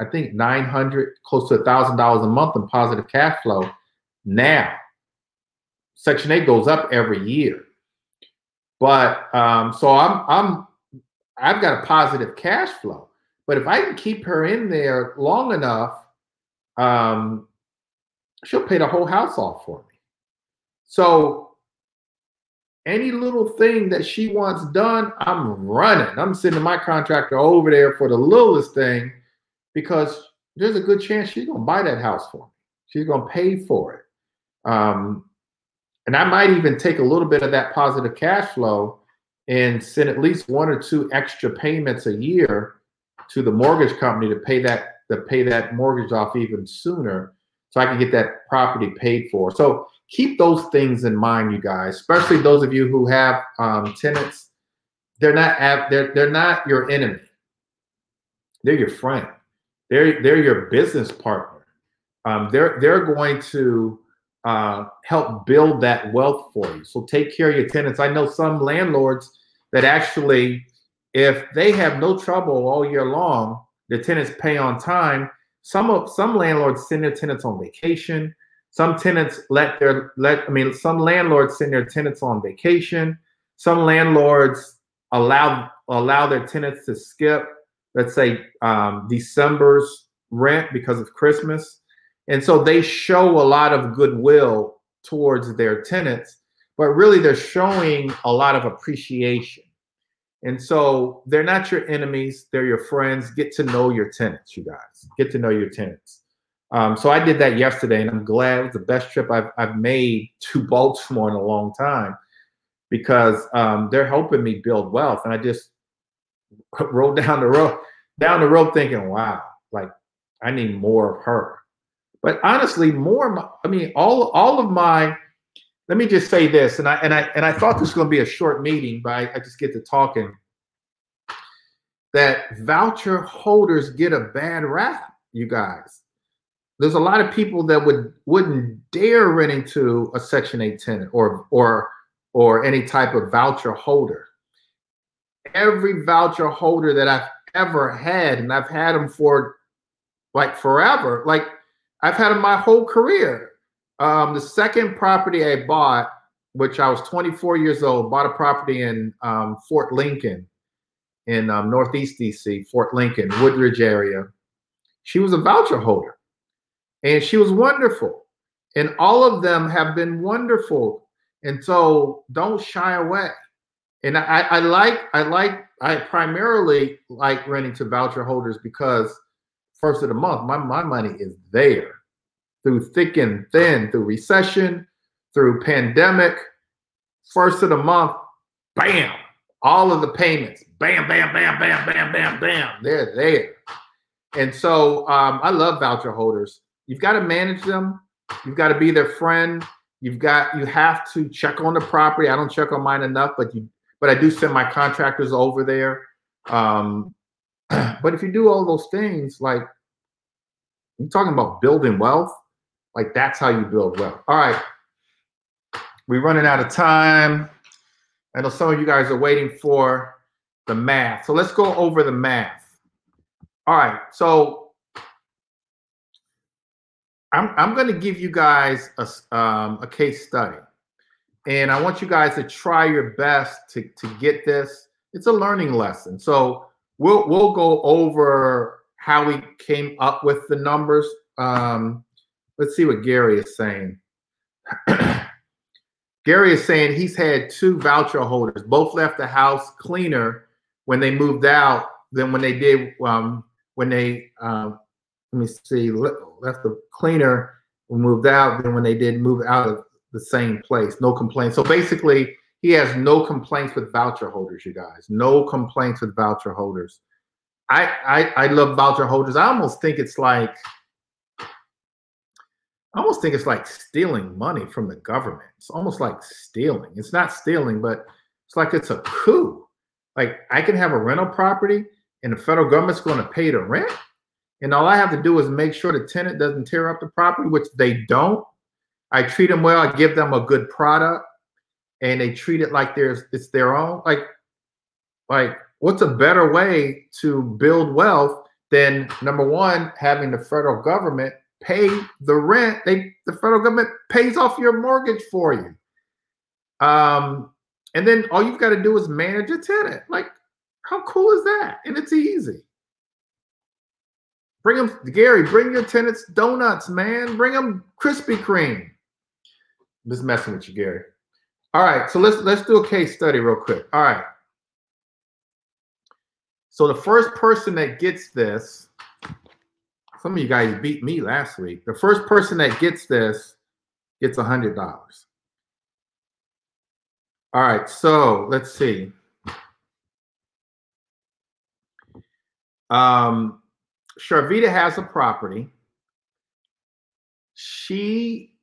I think 900 close to a thousand dollars a month in positive cash flow now. Section 8 goes up every year. But um, so I'm I'm I've got a positive cash flow. But if I can keep her in there long enough, um, she'll pay the whole house off for me. So any little thing that she wants done, I'm running. I'm sending my contractor over there for the littlest thing because there's a good chance she's gonna buy that house for me. She's gonna pay for it. Um, and I might even take a little bit of that positive cash flow and send at least one or two extra payments a year to the mortgage company to pay that to pay that mortgage off even sooner so I can get that property paid for. So keep those things in mind, you guys, especially those of you who have um, tenants. They're not they're they're not your enemy. They're your friend. They're they're your business partner. Um, they're they're going to uh, help build that wealth for you. So take care of your tenants. I know some landlords that actually, if they have no trouble all year long, the tenants pay on time. Some of some landlords send their tenants on vacation. Some tenants let their let I mean some landlords send their tenants on vacation. Some landlords allow allow their tenants to skip, let's say um, December's rent because of Christmas, and so they show a lot of goodwill towards their tenants, but really they're showing a lot of appreciation. And so they're not your enemies, they're your friends. Get to know your tenants, you guys. Get to know your tenants. Um, so I did that yesterday, and I'm glad it was the best trip I've, I've made to Baltimore in a long time because um, they're helping me build wealth. And I just rode down the road, down the road, thinking, "Wow, like I need more of her." But honestly, more. I mean, all all of my. Let me just say this, and I and I and I thought this was going to be a short meeting, but I, I just get to talking. That voucher holders get a bad rap, you guys there's a lot of people that would wouldn't dare rent into a Section 8 tenant or or or any type of voucher holder. Every voucher holder that I've ever had, and I've had them for like forever, like I've had them my whole career. Um, the second property I bought, which I was 24 years old, bought a property in um, Fort Lincoln in um, Northeast DC, Fort Lincoln, Woodridge area. She was a voucher holder and she was wonderful. And all of them have been wonderful. And so don't shy away. And I, I like, I like, I primarily like renting to voucher holders because first of the month, my, my money is there through thick and thin, through recession, through pandemic. First of the month, bam, all of the payments, bam, bam, bam, bam, bam, bam, bam, they're there. And so um, I love voucher holders you've got to manage them. You've got to be their friend. You've got you have to check on the property. I don't check on mine enough, but you but I do send my contractors over there. Um, but if you do all those things, like you're talking about building wealth, like that's how you build wealth. All right. We're running out of time. I know some of you guys are waiting for the math. So let's go over the math. All right. So I'm, I'm going to give you guys a, um, a case study. And I want you guys to try your best to, to get this. it's a learning lesson. So we'll we'll go over how we came up with the numbers. Um, let's see what Gary is saying. Gary is saying he's had two voucher holders, both left the house cleaner when they moved out than when they did um, when they um, let me see left the cleaner moved out than when they did move out of the same place. No complaints. So basically, he has no complaints with voucher holders. You guys, no complaints with voucher holders. I I, I love voucher holders. I almost think it's like I almost think it's like stealing money from the government. It's almost like stealing. It's not stealing, but it's like it's a coup. Like I can have a rental property and the federal government's going to pay the rent. And all I have to do is make sure the tenant doesn't tear up the property, which they don't. I treat them well. I give them a good product and they treat it like there's it's their own. Like, like what's a better way to build wealth than number one, having the federal government pay the rent. They the federal government pays off your mortgage for you. Um, and then all you've got to do is manage a tenant. Like, how cool is that? And it's easy. Bring them, Gary. Bring your tenants donuts, man. Bring them Krispy Kreme. I'm just messing with you, Gary. All right, so let's let's do a case study real quick. All right. So the first person that gets this some of you guys beat me last week. The first person that gets this gets a hundred dollars. All right, so let's see. Um, Sharvita has a property. She,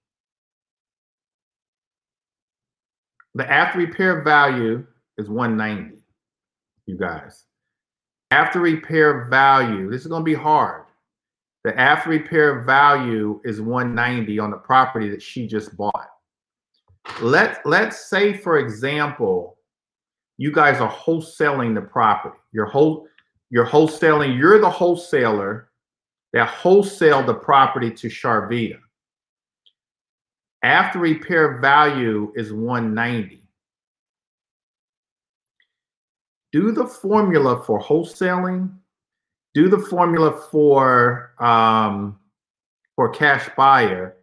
the after repair value is 190, you guys. After repair value, this is going to be hard. The after repair value is 190 on the property that she just bought. Let let's say, for example, you guys are wholesaling the property. You're whole you're wholesaling, you're the wholesaler that wholesale the property to Sharvita. After repair value is 190. Do the formula for wholesaling do the formula for um, for cash buyer,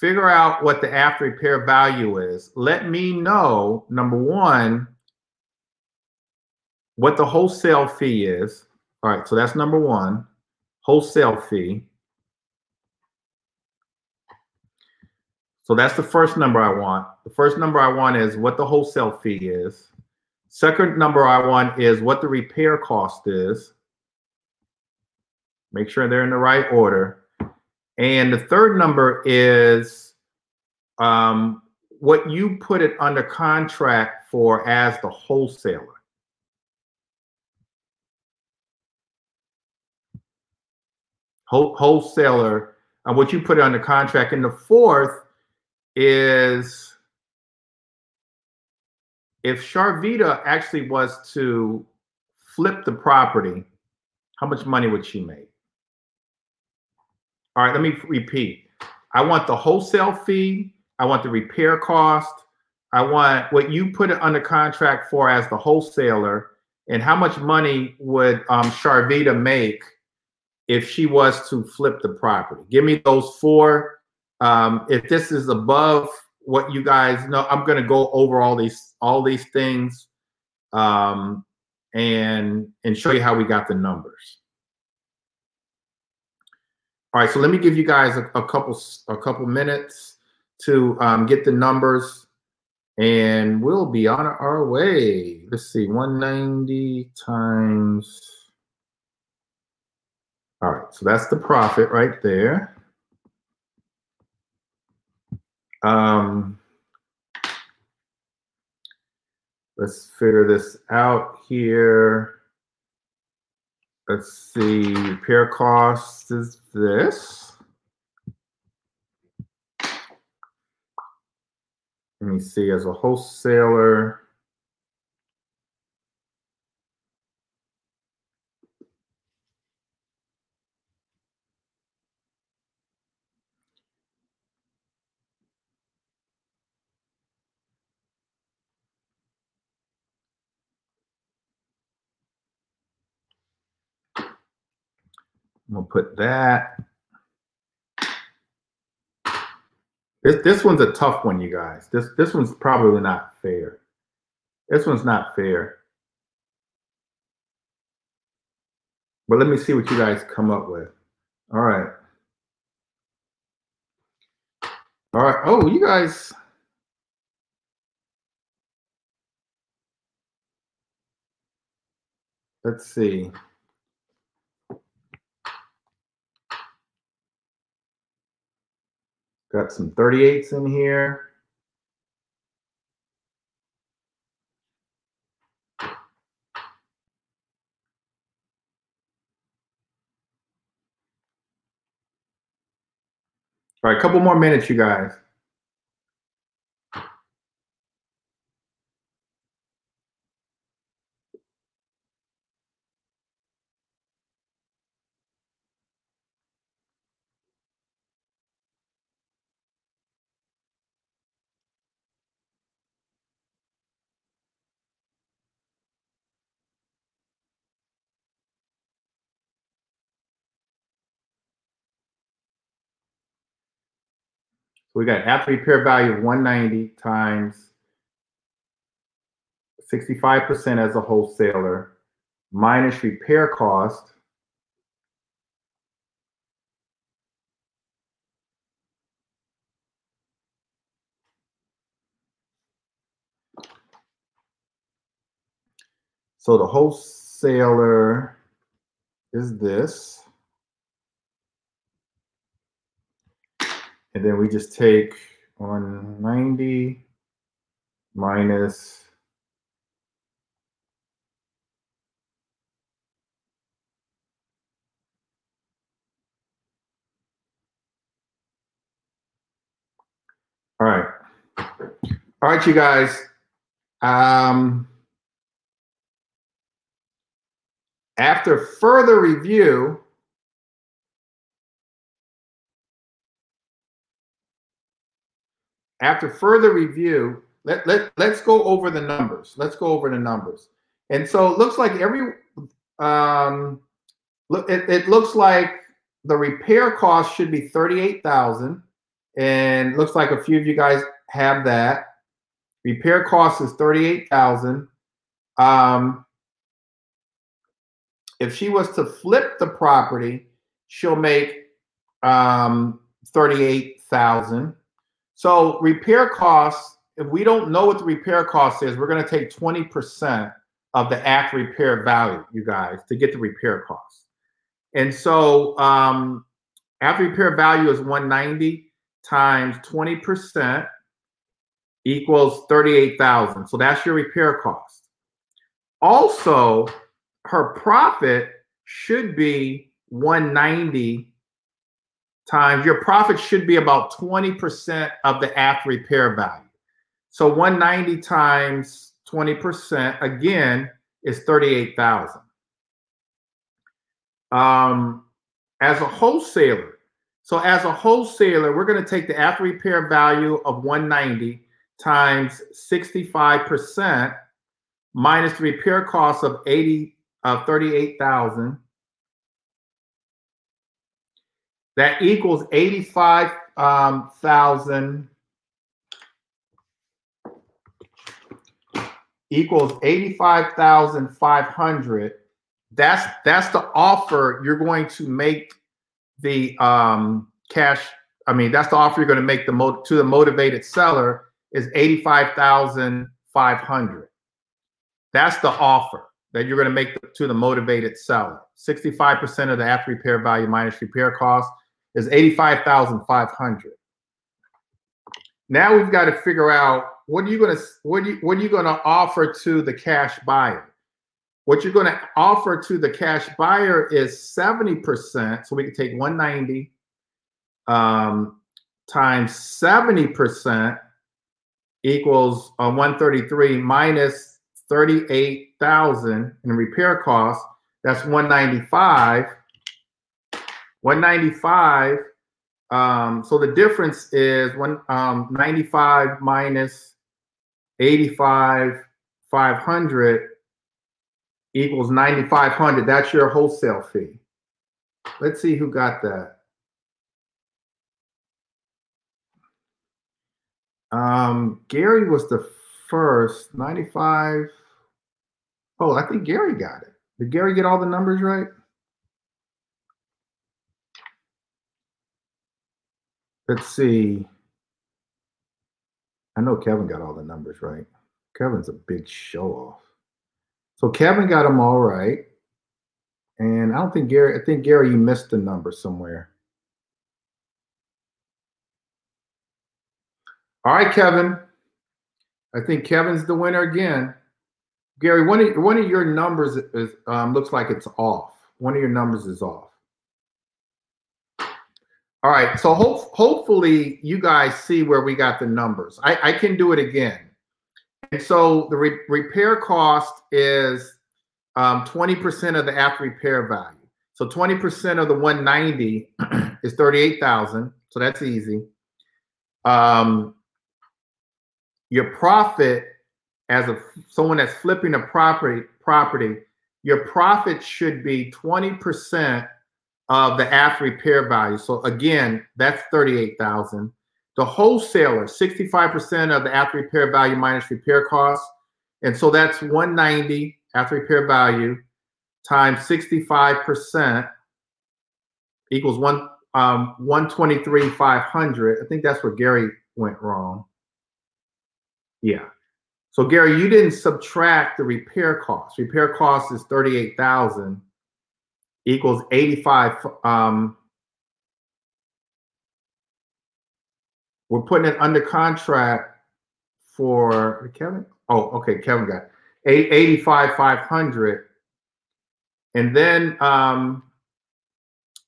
figure out what the after repair value is. Let me know number one what the wholesale fee is. All right, so that's number one, wholesale fee. So that's the first number I want. The first number I want is what the wholesale fee is. Second number I want is what the repair cost is. Make sure they're in the right order. And the third number is um, what you put it under contract for as the wholesaler. wholesaler, and what you put it under contract. And the fourth is if Sharvita actually was to flip the property, how much money would she make? All right, let me repeat. I want the wholesale fee. I want the repair cost. I want what you put it under contract for as the wholesaler, and how much money would um, Sharvita make if she was to flip the property? Give me those four. Um, if this is above what you guys know, I'm going to go over all these all these things um, and and show you how we got the numbers. All right, so let me give you guys a, a couple a couple minutes to um, get the numbers, and we'll be on our way. Let's see, 190 times. All right, so that's the profit right there. Um, let's figure this out here. Let's see, repair cost is this. Let me see, as a wholesaler, Gonna put that. This this one's a tough one, you guys. This this one's probably not fair. This one's not fair. But let me see what you guys come up with. All right. All right. Oh, you guys. Let's see. Got some 38s in here. All right, a couple more minutes, you guys. We got after repair value of 190 times 65% as a wholesaler minus repair cost. So the wholesaler is this. And then we just take 190 minus All right. All right, you guys. Um, after further review, after further review, let, let, let's go over the numbers. Let's go over the numbers. And so it looks like every, um, look, it, it looks like the repair cost should be 38,000 and looks like a few of you guys have that. Repair cost is 38,000. Um, if she was to flip the property, she'll make um, 38,000. So repair costs, if we don't know what the repair cost is, we're going to take 20% of the act repair value, you guys, to get the repair cost. And so um, after repair value is 190 times 20% equals 38,000. So that's your repair cost. Also, her profit should be 190 times your profit should be about 20% of the after repair value. So 190 times 20% again is 38,000. Um, as a wholesaler, so as a wholesaler, we're going to take the after repair value of 190 times 65% minus the repair cost of 80 of uh, 38,000 That equals 85,000 um, equals 85,500. That's that's the offer you're going to make the um, cash. I mean, that's the offer you're going to make the mo- to the motivated seller is 85,500. That's the offer that you're going to make to the motivated seller. 65% of the after repair value minus repair costs is 85,500. Now we've got to figure out what are you going to what you, what are you going to offer to the cash buyer? What you're going to offer to the cash buyer is 70%. So we can take 190 um, times 70% equals uh, 133 minus 38,000 in repair costs. That's 195 195. Um, so the difference is one um, 95 minus 85 500 equals 9500. That's your wholesale fee. let's see who got that. Um, Gary was the first, 95. Oh, I think Gary got it. Did Gary get all the numbers right? Let's see. I know Kevin got all the numbers right. Kevin's a big show off. So Kevin got them all right. And I don't think Gary, I think Gary, you missed the number somewhere. All right, Kevin. I think Kevin's the winner again. Gary, one of one of your numbers is um, looks like it's off. One of your numbers is off. All right, so ho- hopefully you guys see where we got the numbers. I, I can do it again. And so the re- repair cost is um, 20% of the after repair value. So 20% of the 190 is 38,000. So that's easy. Um, your profit as a someone that's flipping a property property, your profit should be 20% of the after repair value. So again, that's 38,000. The wholesaler, 65% of the after repair value minus repair costs. And so that's 190 after repair value times 65% equals one um 123 500. I think that's where Gary went wrong. Yeah. So Gary, you didn't subtract the repair cost. Repair cost is 38,000 equals 85 um we're putting it under contract for Kevin. Oh, okay, Kevin got 85 500 and then um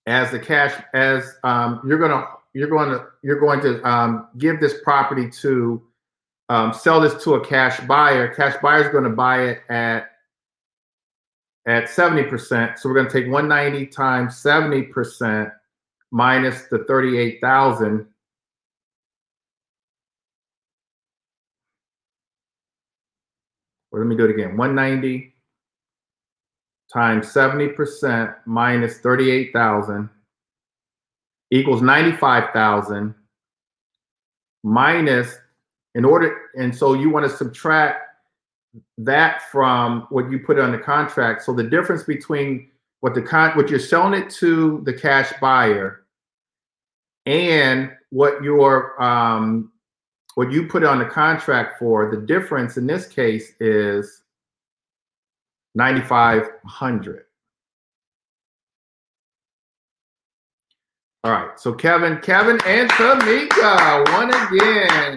as the cash as um you're going to you're going to you're going to um give this property to um, sell this to a cash buyer. Cash buyer is going to buy it at at 70%. So we're going to take 190 times 70% minus the 38,000. Or let me do it again. 190 times 70% minus 38,000 equals 95,000 minus in order and so you want to subtract that from what you put on the contract. So the difference between what the con what you're selling it to the cash buyer and what your um what you put on the contract for the difference in this case is 9500 all right. So kevin kevin and tamika won again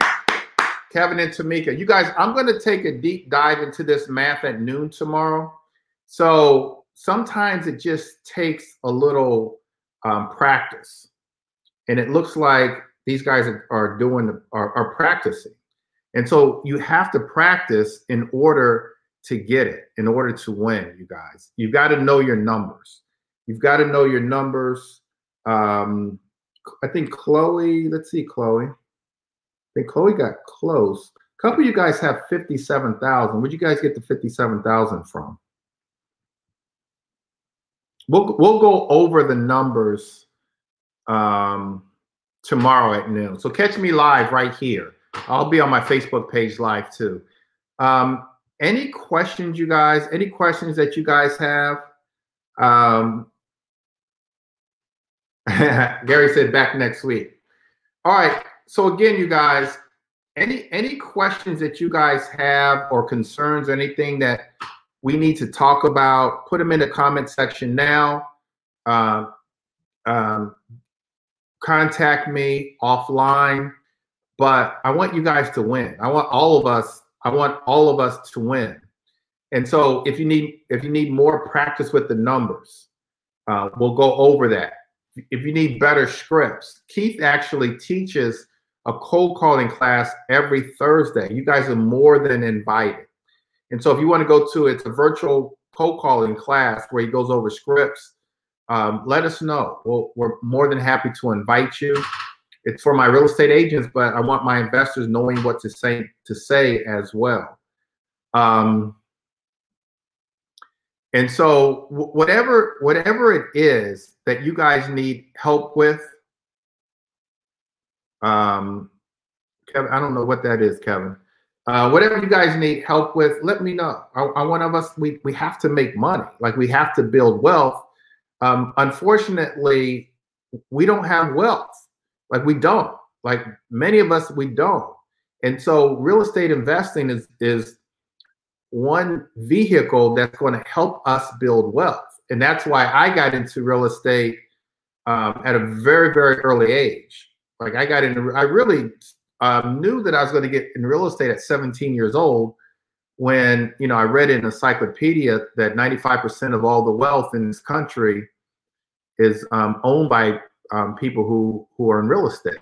Kevin and Tamika, you guys, I'm going to take a deep dive into this math at noon tomorrow. So sometimes it just takes a little um, practice, and it looks like these guys are, doing are, are practicing, and so you have to practice in order to get it, in order to win. You guys, you've got to know your numbers. You've got to know your numbers. Um, I think Chloe. Let's see, Chloe think Chloe got close. A couple you guys have 57,000. Where'd you guys get the 57,000 from? We'll, we'll go over the numbers um, tomorrow at noon. So catch me live right here. I'll be on my Facebook page live too. Um, any questions, you guys? Any questions that you guys have? Um, Gary said back next week. All right so again, you guys, any any questions that you guys have or concerns, anything that we need to talk about, put them in the comment section now. Uh, um, contact me offline, but I want you guys to win. I want all of us. I want all of us to win. And so, if you need if you need more practice with the numbers, uh, we'll go over that. If you need better scripts, Keith actually teaches a cold calling class every Thursday. You guys are more than invited. And so if you want to go to it's a virtual cold calling class where he goes over scripts, um, let us know. We'll, we're more than happy to invite you. It's for my real estate agents, but I want my investors knowing what to say to say as well. Um, and so whatever whatever it is that you guys need help with, um, Kevin, I don't know what that is, Kevin. Uh, whatever you guys need help with, let me know. I, I, one of us, we we have to make money. Like we have to build wealth. Um, unfortunately, we don't have wealth. Like we don't. Like many of us, we don't. And so, real estate investing is is one vehicle that's going to help us build wealth. And that's why I got into real estate um, at a very very early age. Like I got into, I really um, knew that I was going to get in real estate at 17 years old when you know I read in an encyclopedia that 95% of all the wealth in this country is um, owned by um, people who who are in real estate.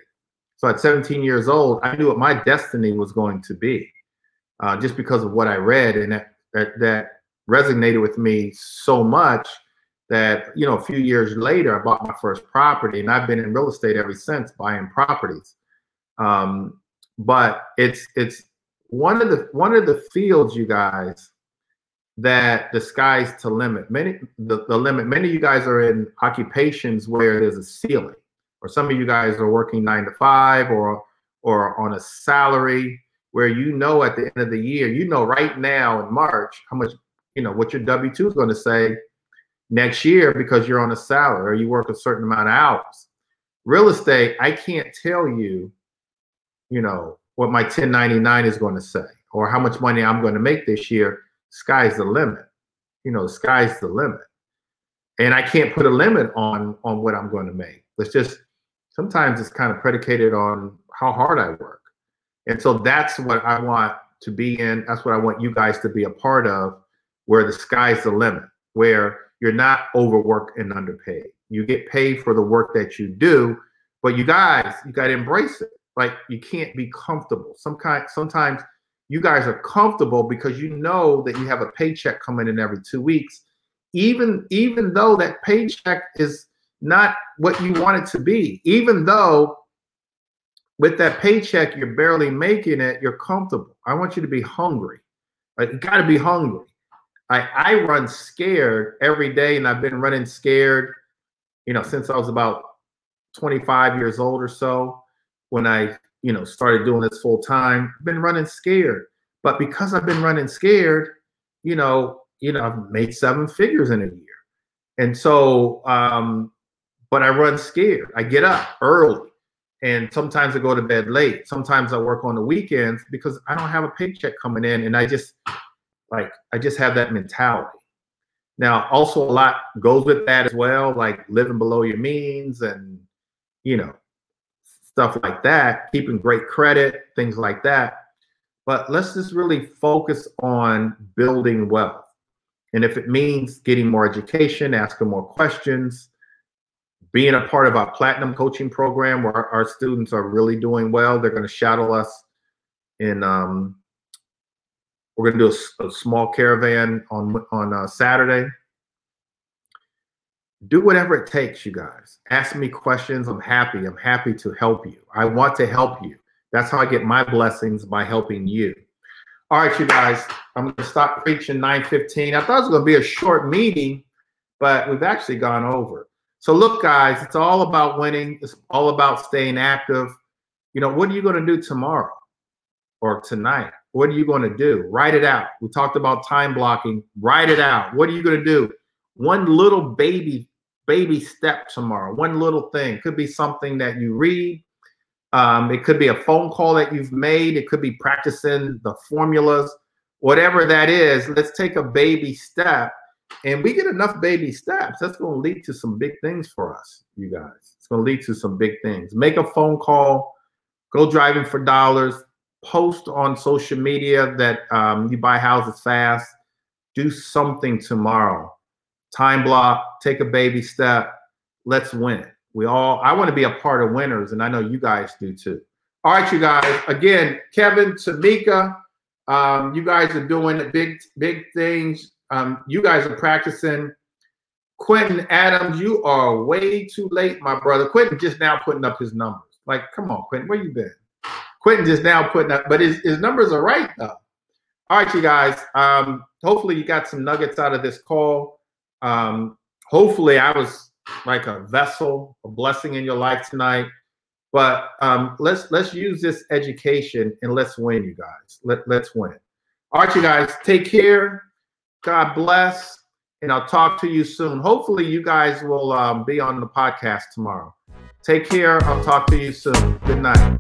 So at 17 years old, I knew what my destiny was going to be, uh, just because of what I read, and that, that that resonated with me so much that you know a few years later, I bought my first property, and I've been in real estate ever since, buying properties. Um, but it's it's one of the one of the fields, you guys, that the sky's to limit. Many the, the limit. Many of you guys are in occupations where there's a ceiling, or some of you guys are working nine to five, or or on a salary where you know at the end of the year, you know right now in March how much you know what your W two is going to say next year because you're on a salary or you work a certain amount of hours. Real estate, I can't tell you you know, what my 1099 is going to say or how much money I'm going to make this year, sky's the limit. You know, sky's the limit. And I can't put a limit on on what I'm going to make. It's just sometimes it's kind of predicated on how hard I work. And so that's what I want to be in. That's what I want you guys to be a part of, where the sky's the limit, where you're not overworked and underpaid. You get paid for the work that you do, but you guys, you got to embrace it. Like you can't be comfortable. Some kind sometimes you guys are comfortable because you know that you have a paycheck coming in every two weeks, even even though that paycheck is not what you want it to be, even though with that paycheck you're barely making it, you're comfortable. I want you to be hungry. Like you got to be hungry. I, I run scared every day, and I've been running scared, you know, since I was about 25 years old or so when I, you know, started doing this full time. I've been running scared. But because I've been running scared, you know, you know, I've made seven figures in a year. And so, um, but I run scared. I get up early and sometimes I go to bed late. Sometimes I work on the weekends because I don't have a paycheck coming in and I just like I just have that mentality. Now, also a lot goes with that as well, like living below your means and you know, stuff like that, keeping great credit, things like that. But let's just really focus on building wealth. And if it means getting more education, asking more questions, being a part of our platinum coaching program where our, students are really doing well, they're going to shadow us in. Um, we're going to do a, a small caravan on on uh, Saturday do whatever it takes, you guys. Ask me questions. I'm happy. I'm happy to help you. I want to help you. That's how I get my blessings by helping you. All right, you guys. I'm going to stop preaching 9:15. I thought it was going to be a short meeting, but we've actually gone over. So look, guys, it's all about winning. It's all about staying active. You know, what are you going to do tomorrow or tonight? What are you going to do? Write it out. We talked about time blocking. Write it out. What are you going to do? One little baby baby step tomorrow. One little thing could be something that you read. Um, it could be a phone call that you've made. It could be practicing the formulas, whatever that is. Let's take a baby step, and we get enough baby steps. That's going to lead to some big things for us, you guys. It's going to lead to some big things. Make a phone call. Go driving for dollars. Post on social media that um, you buy houses fast. Do something tomorrow time block, take a baby step. Let's win. It. We all, I want to be a part of winners, and I know you guys do too. All right, you guys. Again, Kevin, Tamika, um, you guys are doing big, big things. Um, you guys are practicing. Quentin Adams, you are way too late, my brother. Quentin just now putting up his numbers. Like, come on, Quentin, where you been? Quentin just now putting up, but his, his numbers are right though. All right, you guys. Um, hopefully, you got some nuggets out of this call. Um, hopefully, I was like a vessel, a blessing in your life tonight. But um, let's let's use this education and let's win, you guys. Let, let's win. All right, you guys. Take care. God bless. And I'll talk to you soon. Hopefully, you guys will um, be on the podcast tomorrow. Take care. I'll talk to you soon. Good night.